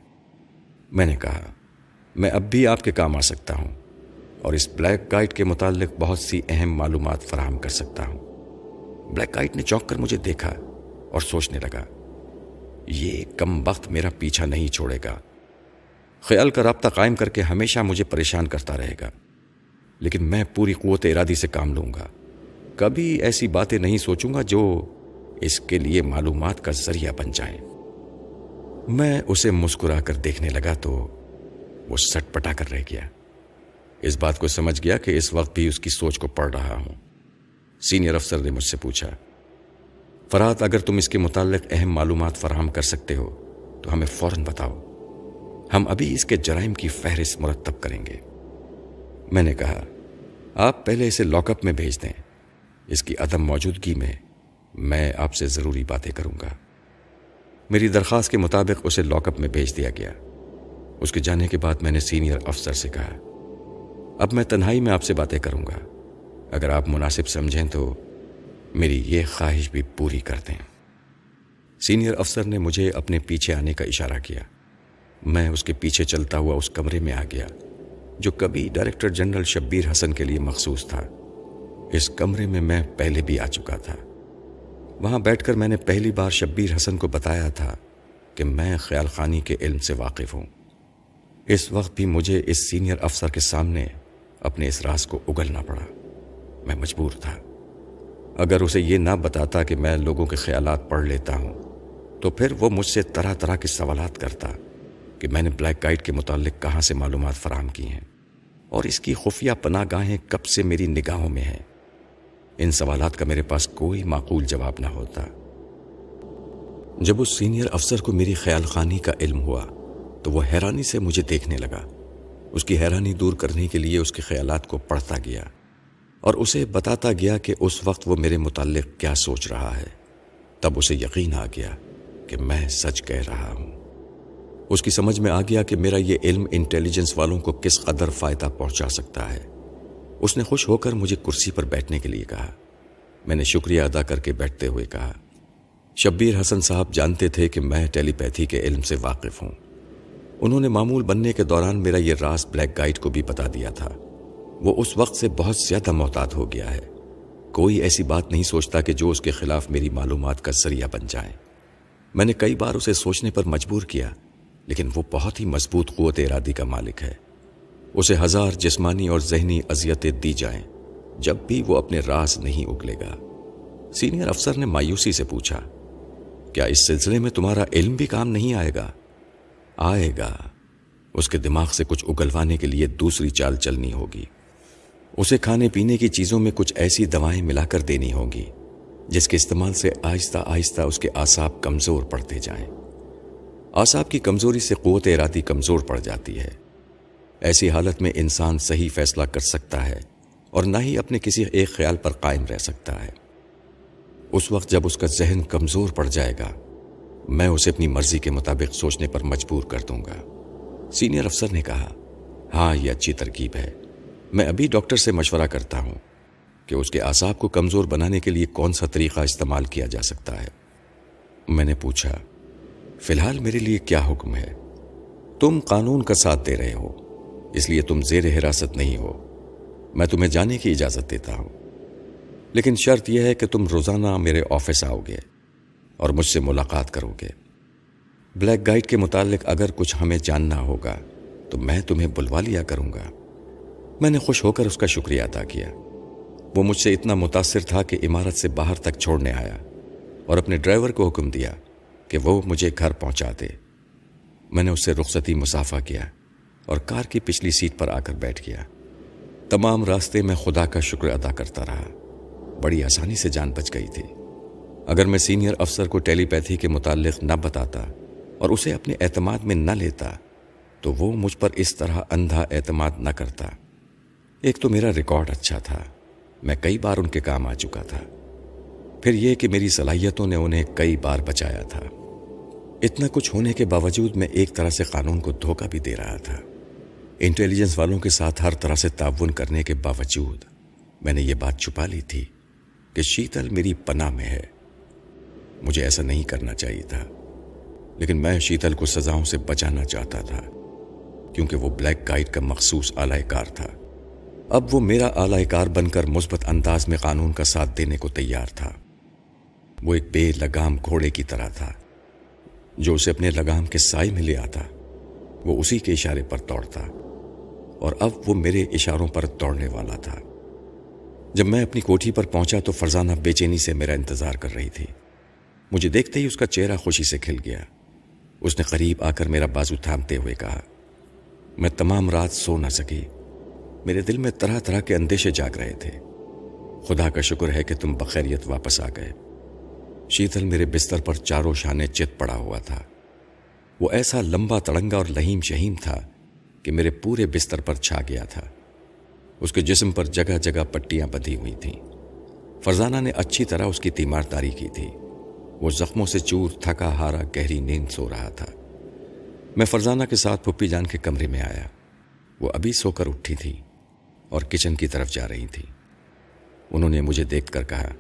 میں نے کہا، میں اب بھی آپ کے کام آ سکتا ہوں اور اس بلیک گائٹ کے متعلق بہت سی اہم معلومات فراہم کر سکتا ہوں۔ بلیک گائٹ نے چوک کر مجھے دیکھا اور سوچنے لگا۔ یہ کم وقت میرا پیچھا نہیں چھوڑے گا۔ خیال کا رابطہ قائم کر کے ہمیشہ مجھے پریشان کرتا رہے گا۔ لیکن میں پوری قوت ارادی سے کام لوں گا۔ کبھی ایسی باتیں نہیں سوچوں گا جو اس کے لیے معلومات کا ذریعہ بن جائیں۔ میں اسے مسکرا کر دیکھنے لگا تو وہ سٹ پٹا کر رہ گیا۔ اس بات کو سمجھ گیا کہ اس وقت بھی اس کی سوچ کو پڑھ رہا ہوں۔ سینئر افسر نے مجھ سے پوچھا فرات، اگر تم اس کے متعلق اہم معلومات فراہم کر سکتے ہو، تو ہمیں فوراً بتاؤ۔ ہم ابھی اس کے جرائم کی فہرست مرتب کریں گے۔ میں نے کہا، آپ پہلے اسے لاک اپ میں بھیج دیں۔ اس کی عدم موجودگی میں میں آپ سے ضروری باتیں کروں گا۔ میری درخواست کے مطابق اسے لاک اپ میں بھیج دیا گیا۔ اس کے جانے کے بعد میں نے سینئر افسر سے کہا، اب میں تنہائی میں آپ سے باتیں کروں گا۔ اگر آپ مناسب سمجھیں تو میری یہ خواہش بھی پوری کر دیں سینئر افسر نے مجھے اپنے پیچھے آنے کا اشارہ کیا۔ میں اس کے پیچھے چلتا ہوا اس کمرے میں آ گیا، جو کبھی ڈائریکٹر جنرل شبیر حسن کے لیے مخصوص تھا۔ اس کمرے میں میں پہلے بھی آ چکا تھا۔ وہاں بیٹھ کر میں نے پہلی بار شبیر حسن کو بتایا تھا کہ میں خیال خانی کے علم سے واقف ہوں۔ اس وقت بھی مجھے اس سینئر افسر کے سامنے اپنے اس راز کو اگلنا پڑا۔ میں مجبور تھا۔ اگر اسے یہ نہ بتاتا کہ میں لوگوں کے خیالات پڑھ لیتا ہوں، تو پھر وہ مجھ سے طرح طرح کے سوالات کرتا کہ میں نے بلیک گائٹ کے متعلق کہاں سے معلومات فراہم کی ہیں اور اس کی خفیہ پناہ گاہیں کب سے میری نگاہوں میں ہیں۔ ان سوالات کا میرے پاس کوئی معقول جواب نہ ہوتا۔ جب اس سینئر افسر کو میری خیال خانی کا علم ہوا، تو وہ حیرانی سے مجھے دیکھنے لگا۔ اس کی حیرانی دور کرنے کے لیے اس کے خیالات کو پڑھتا گیا۔ اور اسے بتاتا گیا کہ اس وقت وہ میرے متعلق کیا سوچ رہا ہے۔ تب اسے یقین آ گیا کہ میں سچ کہہ رہا ہوں۔ اس کی سمجھ میں آ گیا کہ میرا یہ علم انٹیلیجنس والوں کو کس قدر فائدہ پہنچا سکتا ہے۔ اس نے خوش ہو کر مجھے کرسی پر بیٹھنے کے لیے کہا۔ میں نے شکریہ ادا کر کے بیٹھتے ہوئے کہا۔ شبیر حسن صاحب جانتے تھے کہ میں ٹیلی پیتھی کے علم سے واقف ہوں۔ انہوں نے معمول بننے کے دوران میرا یہ راز بلیک گائیڈ کو بھی بتا دیا تھا۔ وہ اس وقت سے بہت زیادہ محتاط ہو گیا ہے۔ کوئی ایسی بات نہیں سوچتا کہ جو اس کے خلاف میری معلومات کا ذریعہ بن جائے۔ میں نے کئی بار اسے سوچنے پر مجبور کیا، لیکن وہ بہت ہی مضبوط قوت ارادی کا مالک ہے۔ اسے ہزار جسمانی اور ذہنی اذیتیں دی جائیں، جب بھی وہ اپنے راز نہیں اگلے گا۔ سینئر افسر نے مایوسی سے پوچھا، کیا اس سلسلے میں تمہارا علم بھی کام نہیں آئے گا؟ آئے گا۔ اس کے دماغ سے کچھ اگلوانے کے لیے دوسری چال چلنی ہوگی۔ اسے کھانے پینے کی چیزوں میں کچھ ایسی دوائیں ملا کر دینی ہوں گی جس کے استعمال سے آہستہ آہستہ اس کے آساب کمزور پڑتے جائیں۔ آساب کی کمزوری سے قوت ارادی کمزور پڑ جاتی ہے۔ ایسی حالت میں انسان صحیح فیصلہ کر سکتا ہے اور نہ ہی اپنے کسی ایک خیال پر قائم رہ سکتا ہے۔ اس وقت جب اس کا ذہن کمزور پڑ جائے گا، میں اسے اپنی مرضی کے مطابق سوچنے پر مجبور کر دوں گا۔ سینئر افسر نے کہا ہاں یہ اچھی ترکیب ہے۔ میں ابھی ڈاکٹر سے مشورہ کرتا ہوں کہ اس کے اعصاب کو کمزور بنانے کے لیے کون سا طریقہ استعمال کیا جا سکتا ہے۔ میں نے پوچھا، فی الحال میرے لیے کیا حکم ہے؟ تم قانون کا ساتھ دے رہے ہو، اس لیے تم زیر حراست نہیں ہو۔ میں تمہیں جانے کی اجازت دیتا ہوں۔ لیکن شرط یہ ہے کہ تم روزانہ میرے آفس آؤ گے اور مجھ سے ملاقات کرو گے۔ بلیک گائیڈ کے متعلق اگر کچھ ہمیں جاننا ہوگا تو میں تمہیں بلوا لیا کروں گا۔ میں نے خوش ہو کر اس کا شکریہ ادا کیا۔ وہ مجھ سے اتنا متاثر تھا کہ عمارت سے باہر تک چھوڑنے آیا اور اپنے ڈرائیور کو حکم دیا کہ وہ مجھے گھر پہنچا دے۔ میں نے اس سے رخصتی مسافہ کیا اور کار کی پچھلی سیٹ پر آ کر بیٹھ گیا۔ تمام راستے میں خدا کا شکر ادا کرتا رہا۔ بڑی آسانی سے جان بچ گئی تھی۔ اگر میں سینئر افسر کو ٹیلی پیتھی کے متعلق نہ بتاتا اور اسے اپنے اعتماد میں نہ لیتا تو وہ مجھ پر اس طرح اندھا اعتماد نہ کرتا۔ ایک تو میرا ریکارڈ اچھا تھا، میں کئی بار ان کے کام آ چکا تھا۔ پھر یہ کہ میری صلاحیتوں نے انہیں کئی بار بچایا تھا۔ اتنا کچھ ہونے کے باوجود میں ایک طرح سے قانون کو دھوکہ بھی دے رہا تھا۔ انٹیلیجنس والوں کے ساتھ ہر طرح سے تعاون کرنے کے باوجود میں نے یہ بات چھپا لی تھی کہ شیتل میری پناہ میں ہے۔ مجھے ایسا نہیں کرنا چاہیے تھا۔ لیکن میں شیتل کو سزاؤں سے بچانا چاہتا تھا، کیونکہ وہ بلیک گائیڈ کا مخصوص اعلی کار تھا۔ اب وہ میرا اعلی کار بن کر مثبت انداز میں قانون کا ساتھ دینے کو تیار تھا۔ وہ ایک بے لگام گھوڑے کی طرح تھا، جو اسے اپنے لگام کے سائے میں لے آتا۔ وہ اسی کے اشارے پر دوڑتا، اور اب وہ میرے اشاروں پر دوڑنے والا تھا۔ جب میں اپنی کوٹھی پر پہنچا تو فرزانہ بے چینی سے میرا انتظار کر رہی تھی۔ مجھے دیکھتے ہی اس کا چہرہ خوشی سے کھل گیا۔ اس نے قریب آ کر میرا بازو تھامتے ہوئے کہا، میں تمام رات سو نہ سکی۔ میرے دل میں طرح طرح کے اندیشے جاگ رہے تھے۔ خدا کا شکر ہے کہ تم بخیریت واپس آ گئے۔ شیتل میرے بستر پر چاروں شانے چت پڑا ہوا تھا۔ وہ ایسا لمبا تڑنگا اور لہیم شہیم تھا کہ میرے پورے بستر پر چھا گیا تھا۔ اس کے جسم پر جگہ جگہ پٹیاں بندھی ہوئی تھیں۔ فرزانہ نے اچھی طرح اس کی تیمارداری کی تھی۔ وہ زخموں سے چور، تھکا ہارا، گہری نیند سو رہا تھا۔ میں فرزانہ کے ساتھ پھپھی جان کے کمرے میں آیا۔ وہ ابھی سو کر اٹھی تھی۔ اور کچن کی طرف جا رہی تھی انہوں نے مجھے دیکھ کر کہا،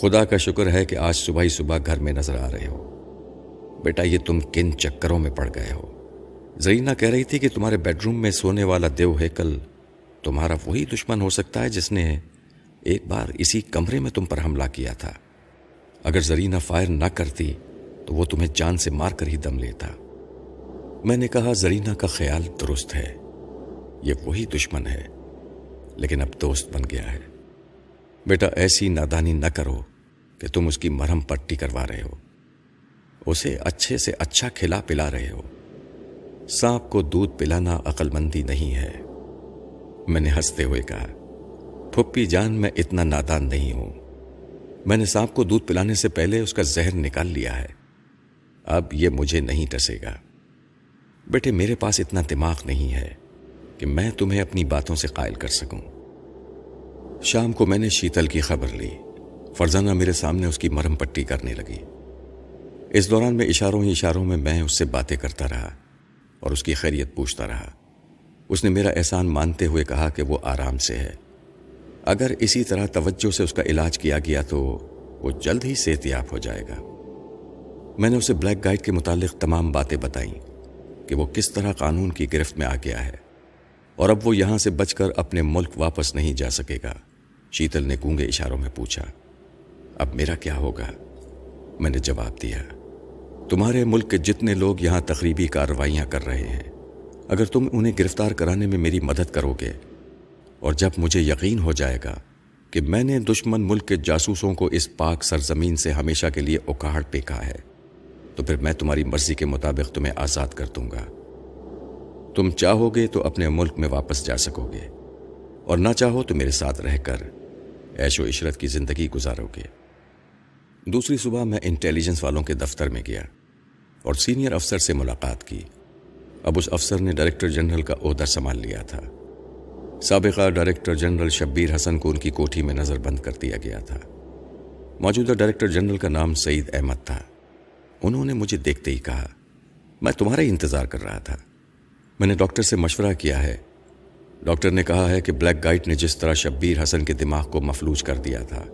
خدا کا شکر ہے کہ آج صبح ہی صبح گھر میں نظر آ رہے ہو۔ بیٹا، یہ تم کن چکروں میں پڑ گئے ہو؟ زرینہ کہہ رہی تھی کہ تمہارے بیڈ روم میں سونے والا دیو ہے، کل تمہارا وہی دشمن ہو سکتا ہے جس نے ایک بار اسی کمرے میں تم پر حملہ کیا تھا۔ اگر زرینہ فائر نہ کرتی تو وہ تمہیں جان سے مار کر ہی دم لیتا۔ میں نے کہا زرینہ کا خیال درست ہے، یہ وہی دشمن ہے۔ لیکن اب دوست بن گیا ہے۔ بیٹا، ایسی نادانی نہ کرو کہ تم اس کی مرہم پٹی کروا رہے ہو۔ اسے اچھے سے اچھا کھلا پلا رہے ہو۔ سانپ کو دودھ پلانا عقل مندی نہیں ہے۔ میں نے ہنستے ہوئے کہا، پھپھی جان، میں اتنا نادان نہیں ہوں۔ میں نے سانپ کو دودھ پلانے سے پہلے اس کا زہر نکال لیا ہے۔ اب یہ مجھے نہیں ٹسے گا۔ بیٹے، میرے پاس اتنا دماغ نہیں ہے۔ کہ میں تمہیں اپنی باتوں سے قائل کر سکوں۔ شام کو میں نے شیتل کی خبر لی۔ فرزانہ میرے سامنے اس کی مرم پٹی کرنے لگی۔ اس دوران میں اشاروں ہی اشاروں میں میں اس سے باتیں کرتا رہا اور اس کی خیریت پوچھتا رہا۔ اس نے میرا احسان مانتے ہوئے کہا کہ وہ آرام سے ہے۔ اگر اسی طرح توجہ سے اس کا علاج کیا گیا تو وہ جلد ہی صحت یاب ہو جائے گا۔ میں نے اسے بلیک گائیڈ کے متعلق تمام باتیں بتائیں کہ وہ کس طرح قانون کی گرفت میں آ گیا ہے۔ اور اب وہ یہاں سے بچ کر اپنے ملک واپس نہیں جا سکے گا۔ شیتل نے گونگے اشاروں میں پوچھا، اب میرا کیا ہوگا؟ میں نے جواب دیا، تمہارے ملک کے جتنے لوگ یہاں تقریبی کارروائیاں کر رہے ہیں، اگر تم انہیں گرفتار کرانے میں میری مدد کرو گے، اور جب مجھے یقین ہو جائے گا کہ میں نے دشمن ملک کے جاسوسوں کو اس پاک سرزمین سے ہمیشہ کے لیے اکاڑ پھینکا ہے، تو پھر میں تمہاری مرضی کے مطابق تمہیں آزاد کر دوں گا۔ تم چاہو گے تو اپنے ملک میں واپس جا سکو گے اور نہ چاہو تو میرے ساتھ رہ کر ایش و عشرت کی زندگی گزارو گے دوسری صبح میں انٹیلیجنس والوں کے دفتر میں گیا اور سینئر افسر سے ملاقات کی۔ اب اس افسر نے ڈائریکٹر جنرل کا عہدہ سنبھال لیا تھا۔ سابقہ ڈائریکٹر جنرل شبیر حسن کو ان کی کوٹھی میں نظر بند کر دیا گیا تھا۔ موجودہ ڈائریکٹر جنرل کا نام سعید احمد تھا۔ انہوں نے مجھے دیکھتے ہی کہا، میں تمہارا ہی انتظار کر رہا تھا۔ میں نے ڈاکٹر سے مشورہ کیا ہے۔ ڈاکٹر نے کہا ہے کہ بلیک گائٹ نے جس طرح شبیر حسن کے دماغ کو مفلوج کر دیا تھا،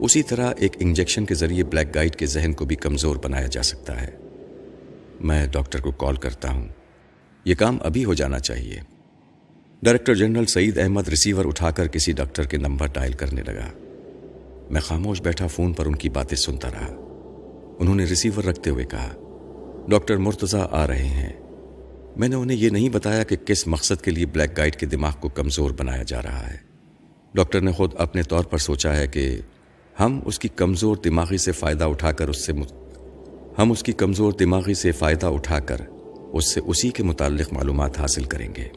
اسی طرح ایک انجیکشن کے ذریعے بلیک گائٹ کے ذہن کو بھی کمزور بنایا جا سکتا ہے۔ میں ڈاکٹر کو کال کرتا ہوں۔ یہ کام ابھی ہو جانا چاہیے۔ Director general Saeed Ahmed receiver اٹھا کر کسی ڈاکٹر کے نمبر ڈائل کرنے لگا۔ میں خاموش بیٹھا فون پر ان کی باتیں سنتا رہا۔ انہوں نے ریسیور رکھتے ہوئے کہا، ڈاکٹر مرتضی آ رہے ہیں۔ میں نے انہیں یہ نہیں بتایا کہ کس مقصد کے لیے بلیک گائٹ کے دماغ کو کمزور بنایا جا رہا ہے۔ ڈاکٹر نے خود اپنے طور پر سوچا ہے کہ ہم اس کی کمزور دماغی سے فائدہ اٹھا کر اس سے ہم اس کی کمزور دماغی سے فائدہ اٹھا کر اس سے اسی کے متعلق معلومات حاصل کریں گے۔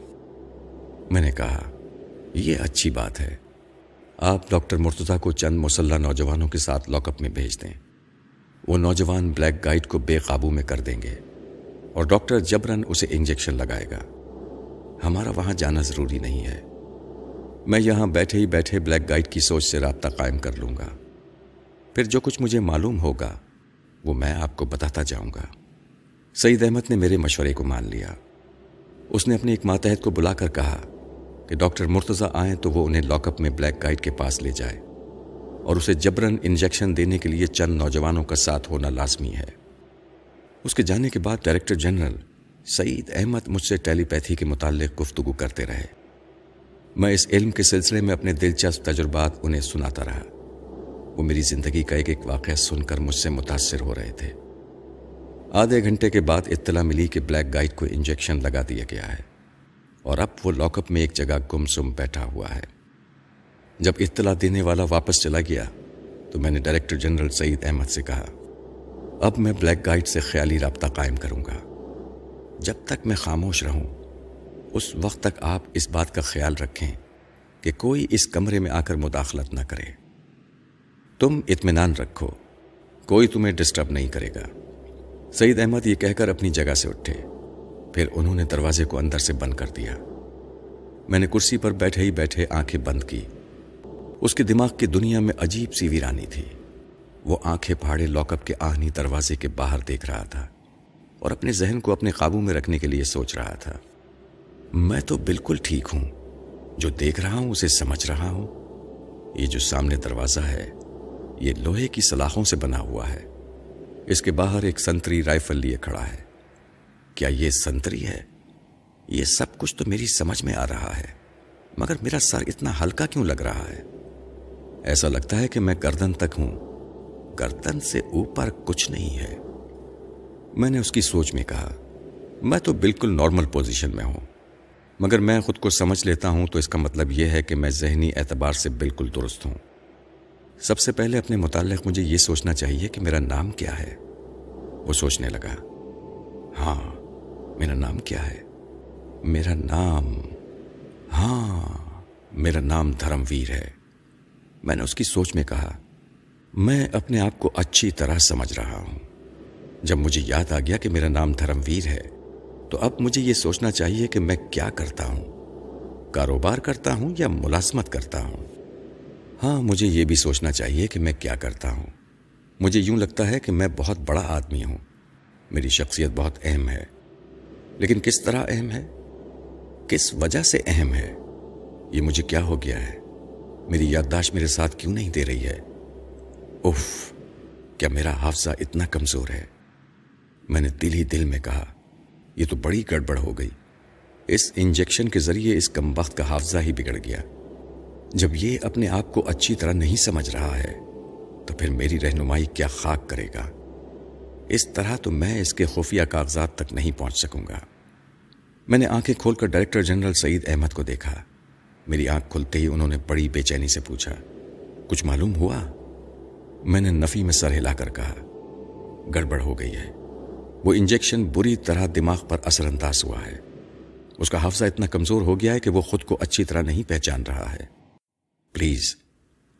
میں نے کہا، یہ اچھی بات ہے۔ آپ ڈاکٹر مرتضی کو چند مسلح نوجوانوں کے ساتھ لاک اپ میں بھیج دیں۔ وہ نوجوان بلیک گائٹ کو بے قابو میں کر دیں گے۔ اور ڈاکٹر جبرن اسے انجیکشن لگائے گا۔ ہمارا وہاں جانا ضروری نہیں ہے۔ میں یہاں بیٹھے ہی بیٹھے بلیک گائٹ کی سوچ سے رابطہ قائم کر لوں گا۔ پھر جو کچھ مجھے معلوم ہوگا، وہ میں آپ کو بتاتا جاؤں گا۔ سعید احمد نے میرے مشورے کو مان لیا۔ اس نے اپنے ایک ماتحت کو بلا کر کہا کہ ڈاکٹر مرتضی آئیں تو وہ انہیں لاک اپ میں بلیک گائٹ کے پاس لے جائے اور اسے جبرن انجیکشن دینے کے لیے چند نوجوانوں کا ساتھ ہونا لازمی ہے۔ اس کے جانے کے بعد ڈائریکٹر جنرل سعید احمد مجھ سے ٹیلی پیتھی کے متعلق گفتگو کرتے رہے۔ میں اس علم کے سلسلے میں اپنے دلچسپ تجربات انہیں سناتا رہا۔ وہ میری زندگی کا ایک ایک واقعہ سن کر مجھ سے متاثر ہو رہے تھے۔ آدھے گھنٹے کے بعد اطلاع ملی کہ بلیک گائٹ کو انجیکشن لگا دیا گیا ہے اور اب وہ لاک اپ میں ایک جگہ گم سم بیٹھا ہوا ہے۔ جب اطلاع دینے والا واپس چلا گیا تو میں نے ڈائریکٹر جنرل سعید احمد سے کہا اب میں بلیک گائٹ سے خیالی رابطہ قائم کروں گا۔ جب تک میں خاموش رہوں، اس وقت تک آپ اس بات کا خیال رکھیں کہ کوئی اس کمرے میں آ کر مداخلت نہ کرے۔ تم اطمینان رکھو، کوئی تمہیں ڈسٹرب نہیں کرے گا۔ سعید احمد یہ کہہ کر اپنی جگہ سے اٹھے۔ پھر انہوں نے دروازے کو اندر سے بند کر دیا۔ میں نے کرسی پر بیٹھے ہی بیٹھے آنکھیں بند کی۔ اس کے دماغ کی دنیا میں عجیب سی ویرانی تھی۔ وہ آنکھیں پھاڑے لاک اپ کے آہنی دروازے کے باہر دیکھ رہا تھا اور اپنے ذہن کو اپنے قابو میں رکھنے کے لیے سوچ رہا تھا۔ میں تو بالکل ٹھیک ہوں۔ جو دیکھ رہا ہوں، اسے سمجھ رہا ہوں۔ یہ جو سامنے دروازہ ہے، یہ لوہے کی سلاخوں سے بنا ہوا ہے۔ اس کے باہر ایک سنتری رائفل لیے کھڑا ہے۔ کیا یہ سنتری ہے؟ یہ سب کچھ تو میری سمجھ میں آ رہا ہے۔ مگر میرا سر اتنا ہلکا کیوں لگ رہا ہے؟ ایسا لگتا ہے کہ میں گردن تک ہوں۔ گردن سے اوپر کچھ نہیں ہے۔ میں نے اس کی سوچ میں کہا، میں تو بالکل نارمل پوزیشن میں ہوں، مگر میں خود کو سمجھ لیتا ہوں تو اس کا مطلب یہ ہے کہ میں ذہنی اعتبار سے بالکل درست ہوں۔ سب سے پہلے اپنے متعلق مجھے یہ سوچنا چاہیے کہ میرا نام کیا ہے۔ وہ سوچنے لگا ہاں میرا نام کیا ہے؟ میرا نام ہاں میرا نام دھرم ویر ہے۔ میں نے اس کی سوچ میں کہا میں اپنے آپ کو اچھی طرح سمجھ رہا ہوں۔ جب مجھے یاد آ گیا کہ میرا نام دھرم ویر ہے، تو اب مجھے یہ سوچنا چاہیے کہ میں کیا کرتا ہوں۔ کاروبار کرتا ہوں یا ملازمت کرتا ہوں؟ ہاں مجھے یہ بھی سوچنا چاہیے کہ میں کیا کرتا ہوں۔ مجھے یوں لگتا ہے کہ میں بہت بڑا آدمی ہوں۔ میری شخصیت بہت اہم ہے۔ لیکن کس طرح اہم ہے؟ کس وجہ سے اہم ہے؟ یہ مجھے کیا ہو گیا ہے؟ میری یادداشت میرے ساتھ کیوں نہیں دے رہی ہے؟ اف کیا میرا حافظہ اتنا کمزور ہے؟ میں نے دل ہی دل میں کہا، یہ تو بڑی گڑبڑ ہو گئی۔ اس انجیکشن کے ذریعے اس کم وقت کا حافظہ ہی بگڑ گیا۔ جب یہ اپنے آپ کو اچھی طرح نہیں سمجھ رہا ہے، تو پھر میری رہنمائی کیا خاک کرے گا؟ اس طرح تو میں اس کے خفیہ کاغذات تک نہیں پہنچ سکوں گا۔ میں نے آنکھیں کھول کر ڈائریکٹر جنرل سعید احمد کو دیکھا۔ میری آنکھ کھلتے ہی انہوں نے بڑی بے چینی سے پوچھا، کچھ معلوم ہوا؟ میں نے نفی میں سر ہلا کر کہا، گڑبڑ ہو گئی ہے۔ وہ انجیکشن بری طرح دماغ پر اثر انداز ہوا ہے۔ اس کا حافظہ اتنا کمزور ہو گیا ہے کہ وہ خود کو اچھی طرح نہیں پہچان رہا ہے۔ پلیز،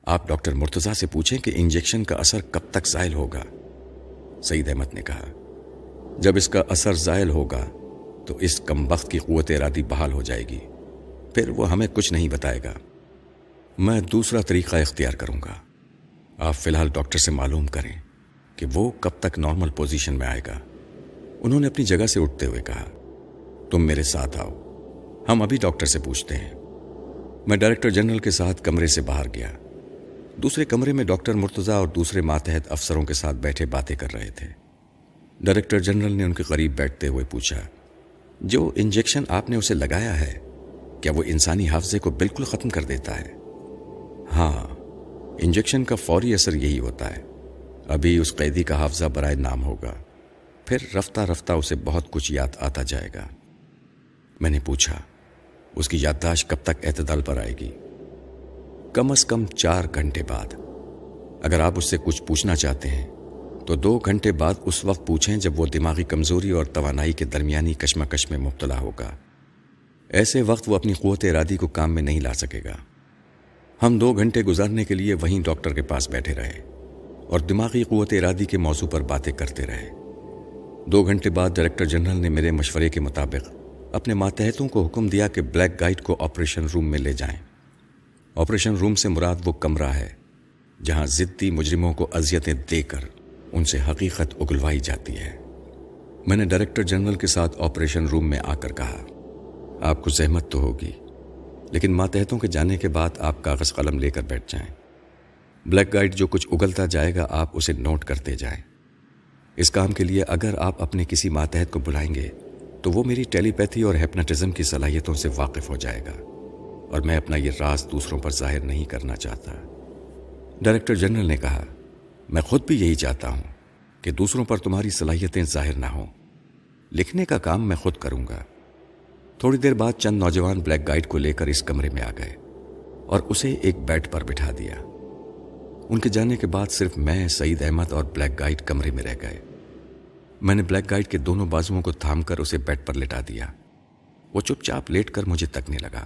آپ ڈاکٹر مرتضی سے پوچھیں کہ انجیکشن کا اثر کب تک زائل ہوگا۔ سعید احمد نے کہا، جب اس کا اثر زائل ہوگا تو اس کم وقت کی قوت ارادی بحال ہو جائے گی۔ پھر وہ ہمیں کچھ نہیں بتائے گا۔ میں دوسرا طریقہ اختیار کروں گا۔ آپ فی الحال ڈاکٹر سے معلوم کریں کہ وہ کب تک نارمل پوزیشن میں آئے گا۔ انہوں نے اپنی جگہ سے اٹھتے ہوئے کہا، تم میرے ساتھ آؤ، ہم ابھی ڈاکٹر سے پوچھتے ہیں۔ میں ڈائریکٹر جنرل کے ساتھ کمرے سے باہر گیا۔ دوسرے کمرے میں ڈاکٹر مرتضی اور دوسرے ماتحت افسروں کے ساتھ بیٹھے باتیں کر رہے تھے۔ ڈائریکٹر جنرل نے ان کے قریب بیٹھتے ہوئے پوچھا، جو انجیکشن آپ نے اسے لگایا ہے، کیا وہ انسانی حافظے کو بالکل ختم کر دیتا ہے؟ ہاں انجیکشن کا فوری اثر یہی ہوتا ہے۔ ابھی اس قیدی کا حافظہ برائے نام ہوگا۔ پھر رفتہ رفتہ اسے بہت کچھ یاد آتا جائے گا۔ میں نے پوچھا، اس کی یادداشت کب تک اعتدال پر آئے گی؟ کم از کم چار گھنٹے بعد۔ اگر آپ اس سے کچھ پوچھنا چاہتے ہیں، تو دو گھنٹے بعد اس وقت پوچھیں جب وہ دماغی کمزوری اور توانائی کے درمیانی کشمکش میں مبتلا ہوگا۔ ایسے وقت وہ اپنی قوت ارادی کو کام میں نہیں لا سکے گا۔ ہم دو گھنٹے گزارنے کے لیے وہیں ڈاکٹر کے پاس بیٹھے رہے اور دماغی قوت ارادی کے موضوع پر باتیں کرتے رہے۔ دو گھنٹے بعد ڈائریکٹر جنرل نے میرے مشورے کے مطابق اپنے ماتحتوں کو حکم دیا کہ بلیک گائٹ کو آپریشن روم میں لے جائیں۔ آپریشن روم سے مراد وہ کمرہ ہے جہاں ضدی مجرموں کو اذیتیں دے کر ان سے حقیقت اگلوائی جاتی ہے۔ میں نے ڈائریکٹر جنرل کے ساتھ آپریشن روم میں آ کر کہا، آپ کو زحمت تو ہوگی۔ لیکن ماتحتوں کے جانے کے بعد آپ کاغذ قلم لے کر بیٹھ جائیں۔ بلیک گائڈ جو کچھ اگلتا جائے گا، آپ اسے نوٹ کرتے جائیں۔ اس کام کے لیے اگر آپ اپنے کسی ماتحت کو بلائیں گے، تو وہ میری ٹیلی پیتھی اور ہیپناٹزم کی صلاحیتوں سے واقف ہو جائے گا۔ اور میں اپنا یہ راز دوسروں پر ظاہر نہیں کرنا چاہتا۔ ڈائریکٹر جنرل نے کہا، میں خود بھی یہی چاہتا ہوں کہ دوسروں پر تمہاری صلاحیتیں ظاہر نہ ہوں۔ لکھنے کا کام میں خود کروں گا۔ تھوڑی دیر بعد چند نوجوان بلیک گائیڈ کو لے کر اس کمرے میں آ گئے اور اسے ایک بیڈ پر بٹھا دیا۔ ان کے جانے کے بعد صرف میں، سعید احمد اور بلیک گائیڈ کمرے میں رہ گئے۔ میں نے بلیک گائیڈ کے دونوں بازوؤں کو تھام کر اسے بیڈ پر لٹا دیا۔ وہ چپ چاپ لیٹ کر مجھے تکنے لگا۔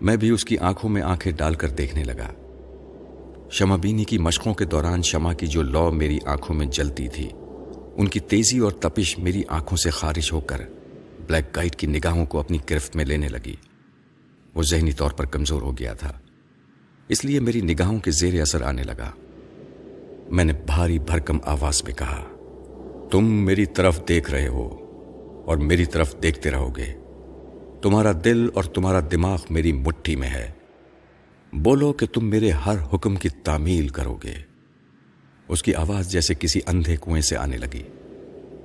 میں بھی اس کی آنکھوں میں آنکھیں ڈال کر دیکھنے لگا۔ شمع بینی کی مشقوں کے دوران شمع کی جو لو میری آنکھوں میں جلتی تھی، ان کی تیزی اور تپش میری آنکھوں سے خارج ہو کر بلیک گائٹ کی نگاہوں کو اپنی گرفت میں لینے لگی۔ وہ ذہنی طور پر کمزور ہو گیا تھا۔ اس لیے میری نگاہوں کے زیر اثر آنے لگا۔ میں نے بھاری بھرکم آواز میں کہا، تم میری طرف دیکھ رہے ہو اور میری طرف دیکھتے رہو گے۔ تمہارا دل اور تمہارا دماغ میری مٹھی میں ہے۔ بولو کہ تم میرے ہر حکم کی تعمیل کرو گے اس کی آواز جیسے کسی اندھے کنویں سے آنے لگی۔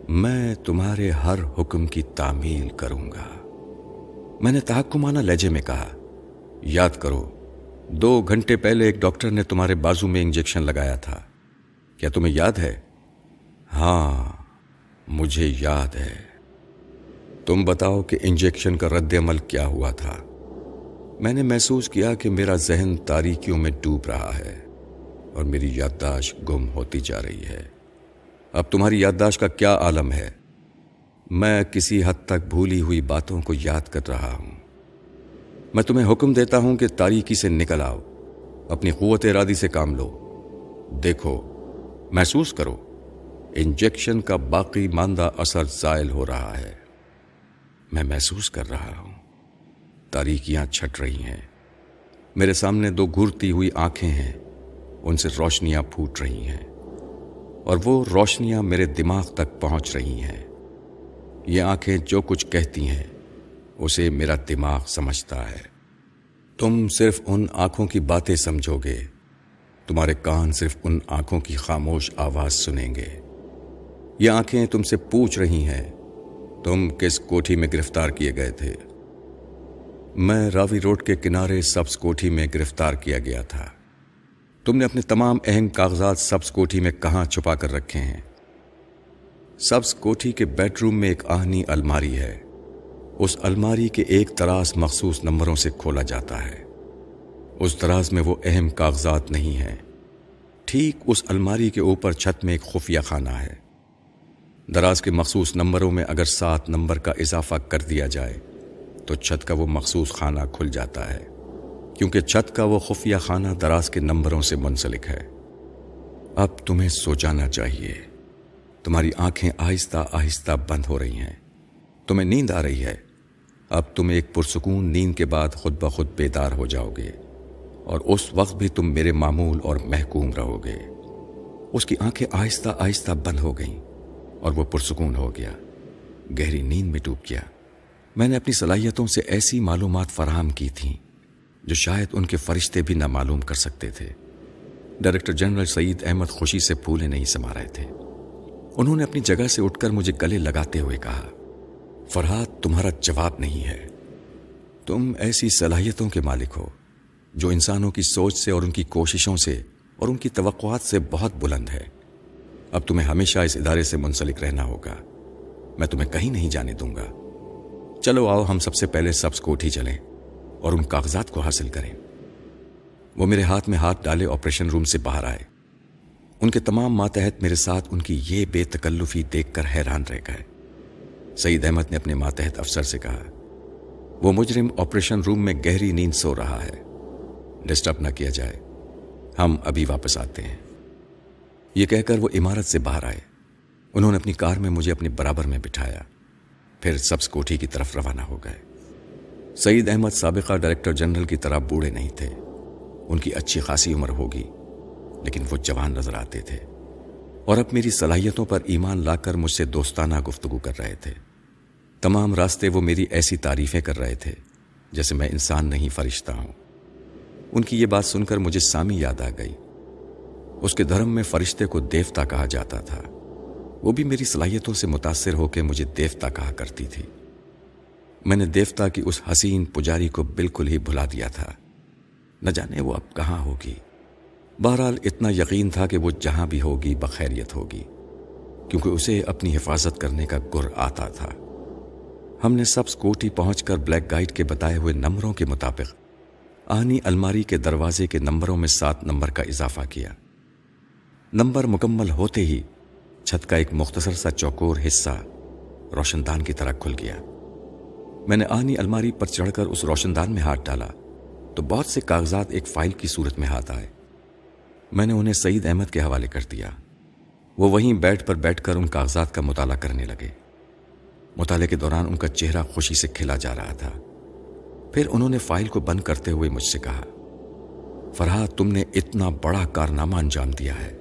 میں تمہارے ہر حکم کی تعمیل کروں گا۔ میں نے تحکمانہ لہجے میں کہا، یاد کرو، دو گھنٹے پہلے ایک ڈاکٹر نے تمہارے بازو میں انجیکشن لگایا تھا۔ کیا تمہیں یاد ہے؟ ہاں مجھے یاد ہے۔ تم بتاؤ کہ انجیکشن کا رد عمل کیا ہوا تھا۔ میں نے محسوس کیا کہ میرا ذہن تاریکیوں میں ڈوب رہا ہے اور میری یادداشت گم ہوتی جا رہی ہے۔ اب تمہاری یادداشت کا کیا عالم ہے؟ میں کسی حد تک بھولی ہوئی باتوں کو یاد کر رہا ہوں۔ میں تمہیں حکم دیتا ہوں کہ تاریکی سے نکل آؤ۔ اپنی قوت ارادی سے کام لو۔ دیکھو، محسوس کرو، انجیکشن کا باقی ماندہ اثر زائل ہو رہا ہے۔ میں محسوس کر رہا ہوں۔ تاریکیاں چھٹ رہی ہیں۔ میرے سامنے دو گھرتی ہوئی آنکھیں ہیں۔ ان سے روشنیاں پھوٹ رہی ہیں۔ اور وہ روشنیاں میرے دماغ تک پہنچ رہی ہیں۔ یہ آنکھیں جو کچھ کہتی ہیں، اسے میرا دماغ سمجھتا ہے۔ تم صرف ان آنکھوں کی باتیں سمجھو گے۔ تمہارے کان صرف ان آنکھوں کی خاموش آواز سنیں گے۔ یہ آنکھیں تم سے پوچھ رہی ہیں، تم کس کوٹھی میں گرفتار کیے گئے تھے؟ میں راوی روڈ کے کنارے سبز کوٹھی میں گرفتار کیا گیا تھا۔ تم نے اپنے تمام اہم کاغذات سبز کوٹھی میں کہاں چھپا کر رکھے ہیں؟ سبز کوٹھی کے بیڈ روم میں ایک آہنی الماری ہے۔ اس الماری کے ایک تراز مخصوص نمبروں سے کھولا جاتا ہے۔ اس دراز میں وہ اہم کاغذات نہیں ہیں۔ ٹھیک اس الماری کے اوپر چھت میں ایک خفیہ خانہ ہے۔ دراز کے مخصوص نمبروں میں اگر سات نمبر کا اضافہ کر دیا جائے، تو چھت کا وہ مخصوص خانہ کھل جاتا ہے۔ کیونکہ چھت کا وہ خفیہ خانہ دراز کے نمبروں سے منسلک ہے۔ اب تمہیں سوچانا چاہیے۔ تمہاری آنکھیں آہستہ آہستہ بند ہو رہی ہیں۔ تمہیں نیند آ رہی ہے۔ اب تم ایک پرسکون نیند کے بعد خود بخود بیدار ہو جاؤ گے۔ اور اس وقت بھی تم میرے معمول اور محکوم رہو گے۔ اس کی آنکھیں آہستہ آہستہ بند ہو گئیں اور وہ پرسکون ہو گیا۔ گہری نیند میں ڈوب گیا۔ میں نے اپنی صلاحیتوں سے ایسی معلومات فراہم کی تھیں۔ جو شاید ان کے فرشتے بھی نہ معلوم کر سکتے تھے۔ ڈائریکٹر جنرل سعید احمد خوشی سے پھولے نہیں سما رہے تھے۔ انہوں نے اپنی جگہ سے اٹھ کر مجھے گلے لگاتے ہوئے کہا، فرحات، تمہارا جواب نہیں ہے۔ تم ایسی صلاحیتوں کے مالک ہو جو انسانوں کی سوچ سے اور ان کی کوششوں سے اور ان کی توقعات سے بہت بلند ہے۔ اب تمہیں ہمیشہ اس ادارے سے منسلک رہنا ہوگا۔ میں تمہیں کہیں نہیں جانے دوں گا۔ چلو آؤ، ہم سب سے پہلے سبز کوٹھی چلیں۔ اور ان کاغذات کو حاصل کریں۔ وہ میرے ہاتھ میں ہاتھ ڈالے آپریشن روم سے باہر آئے۔ ان کے تمام ماتحت میرے ساتھ ان کی یہ بے تکلفی دیکھ کر حیران رہ گئے۔ سعید احمد نے اپنے ماتحت افسر سے کہا، وہ مجرم آپریشن روم میں گہری نیند سو رہا ہے۔ ڈسٹرب نہ کیا جائے۔ ہم ابھی واپس آتے ہیں یہ کہہ کر وہ عمارت سے باہر آئے۔ انہوں نے اپنی کار میں مجھے اپنے برابر میں بٹھایا۔ پھر سبز کوٹھی کی طرف روانہ ہو گئے۔ سعید احمد سابقہ ڈائریکٹر جنرل کی طرح بوڑھے نہیں تھے۔ ان کی اچھی خاصی عمر ہوگی، لیکن وہ جوان نظر آتے تھے۔ اور اب میری صلاحیتوں پر ایمان لا کر مجھ سے دوستانہ گفتگو کر رہے تھے۔ تمام راستے وہ میری ایسی تعریفیں کر رہے تھے جیسے میں انسان نہیں فرشتہ ہوں۔ ان کی یہ بات سن کر مجھے سامی یاد آ گئی۔ اس کے دھرم میں فرشتے کو دیوتا کہا جاتا تھا۔ وہ بھی میری صلاحیتوں سے متاثر ہو کے مجھے دیوتا کہا کرتی تھی۔ میں نے دیوتا کی اس حسین پجاری کو بالکل ہی بھلا دیا تھا۔ نہ جانے وہ اب کہاں ہوگی۔ بہرحال اتنا یقین تھا کہ وہ جہاں بھی ہوگی بخیریت ہوگی، کیونکہ اسے اپنی حفاظت کرنے کا گر آتا تھا۔ ہم نے سب کوٹی پہنچ کر بلیک گائیڈ کے بتائے ہوئے نمبروں کے مطابق آہنی الماری کے دروازے کے نمبروں میں سات نمبر کا اضافہ کیا۔ نمبر مکمل ہوتے ہی چھت کا ایک مختصر سا چوکور حصہ روشن دان کی طرح کھل گیا۔ میں نے آہنی الماری پر چڑھ کر اس روشن دان میں ہاتھ ڈالا تو بہت سے کاغذات ایک فائل کی صورت میں ہاتھ آئے۔ میں نے انہیں سعید احمد کے حوالے کر دیا۔ وہ وہیں بیٹھ پر بیٹھ کر ان کاغذات کا مطالعہ کرنے لگے۔ مطالعے کے دوران ان کا چہرہ خوشی سے کھلا جا رہا تھا۔ پھر انہوں نے فائل کو بند کرتے ہوئے مجھ سے کہا فرحت تم نے اتنا بڑا کارنامہ انجام دیا ہے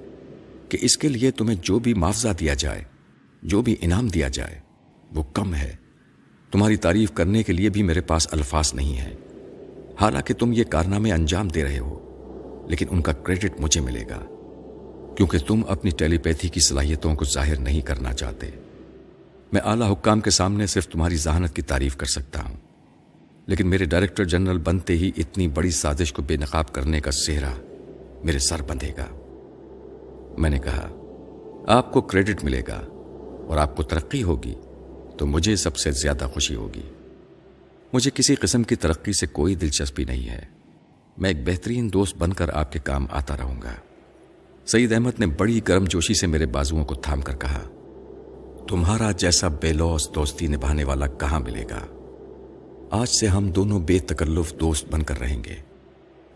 کہ اس کے لیے تمہیں جو بھی معاوضہ دیا جائے، جو بھی انعام دیا جائے، وہ کم ہے۔ تمہاری تعریف کرنے کے لیے بھی میرے پاس الفاظ نہیں ہے حالانکہ تم یہ کارنامے انجام دے رہے ہو، لیکن ان کا کریڈٹ مجھے ملے گا۔ کیونکہ تم اپنی ٹیلی پیتھی کی صلاحیتوں کو ظاہر نہیں کرنا چاہتے۔ میں اعلی حکام کے سامنے صرف تمہاری ذہانت کی تعریف کر سکتا ہوں۔ لیکن میرے ڈائریکٹر جنرل بنتے ہی اتنی بڑی سازش کو بے نقاب کرنے کا سہرا میرے سر بندھے گا۔ میں نے کہا، آپ کو کریڈٹ ملے گا اور آپ کو ترقی ہوگی۔ تو مجھے سب سے زیادہ خوشی ہوگی۔ مجھے کسی قسم کی ترقی سے کوئی دلچسپی نہیں ہے۔ میں ایک بہترین دوست بن کر آپ کے کام آتا رہوں گا۔ سعید احمد نے بڑی گرم جوشی سے میرے بازوؤں کو تھام کر کہا، تمہارا جیسا بے لوس دوستی نبھانے والا کہاں ملے گا؟ آج سے ہم دونوں بے تکلف دوست بن کر رہیں گے۔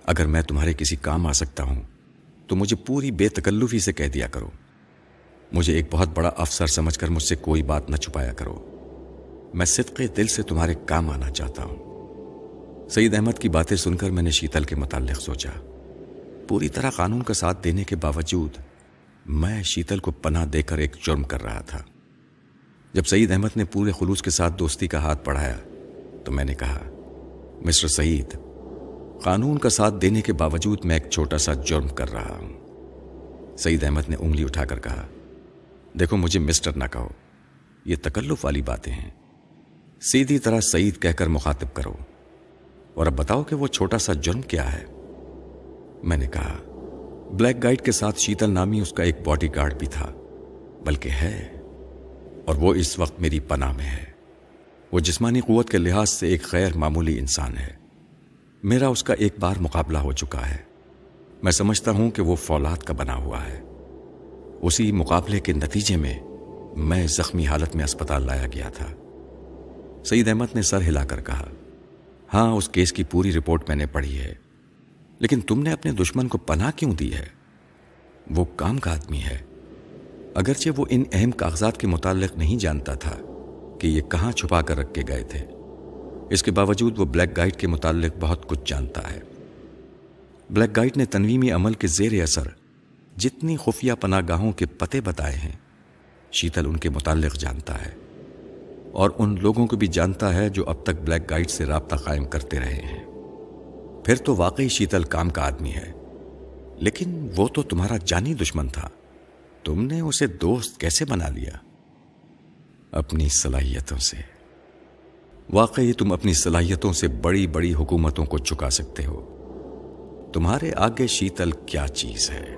اگر میں تمہارے کسی کام آ سکتا ہوں، تو مجھے پوری بے تکلفی سے کہہ دیا کرو۔ مجھے ایک بہت بڑا افسر سمجھ کر مجھ سے کوئی بات نہ چھپایا کرو۔ میں صدقے دل سے تمہارے کام آنا چاہتا ہوں۔ سعید احمد کی باتیں سن کر میں نے شیتل کے متعلق سوچا۔ پوری طرح قانون کا ساتھ دینے کے باوجود میں شیتل کو پناہ دے کر ایک جرم کر رہا تھا۔ جب سعید احمد نے پورے خلوص کے ساتھ دوستی کا ہاتھ پڑھایا تو میں نے کہا، مسٹر سعید، قانون کا ساتھ دینے کے باوجود میں ایک چھوٹا سا جرم کر رہا ہوں۔ سعید احمد نے انگلی اٹھا کر کہا، دیکھو مجھے مسٹر نہ کہو، یہ تکلف والی باتیں ہیں۔ سیدھی طرح سعید کہہ کر مخاطب کرو اور اب بتاؤ کہ وہ چھوٹا سا جرم کیا ہے؟ میں نے کہا، بلیک گائیڈ کے ساتھ شیتل نامی اس کا ایک باڈی گارڈ بھی تھا، بلکہ ہے، اور وہ اس وقت میری پناہ میں ہے۔ وہ جسمانی قوت کے لحاظ سے ایک غیر معمولی انسان ہے۔ میرا اس کا ایک بار مقابلہ ہو چکا ہے۔ میں سمجھتا ہوں کہ وہ فولاد کا بنا ہوا ہے۔ اسی مقابلے کے نتیجے میں میں زخمی حالت میں اسپتال لایا گیا تھا۔ سعید احمد نے سر ہلا کر کہا ہاں اس کیس کی پوری رپورٹ میں نے پڑھی ہے، لیکن تم نے اپنے دشمن کو پناہ کیوں دی ہے؟ وہ کام کا آدمی ہے۔ اگرچہ وہ ان اہم کاغذات کے متعلق نہیں جانتا تھا کہ یہ کہاں چھپا کر رکھ کے گئے تھے، اس کے باوجود وہ بلیک گائیڈ کے متعلق بہت کچھ جانتا ہے۔ بلیک گائیڈ نے تنویمی عمل کے زیر اثر جتنی خفیہ پناہ گاہوں کے پتے بتائے ہیں، شیتل ان کے متعلق جانتا ہے۔ اور ان لوگوں کو بھی جانتا ہے جو اب تک بلیک گائیڈ سے رابطہ قائم کرتے رہے ہیں۔ پھر تو واقعی شیتل کام کا آدمی ہے۔ لیکن وہ تو تمہارا جانی دشمن تھا۔ تم نے اسے دوست کیسے بنا لیا؟ اپنی صلاحیتوں سے۔ واقعی تم اپنی صلاحیتوں سے بڑی بڑی حکومتوں کو چکا سکتے ہو۔ تمہارے آگے شیتل کیا چیز ہے؟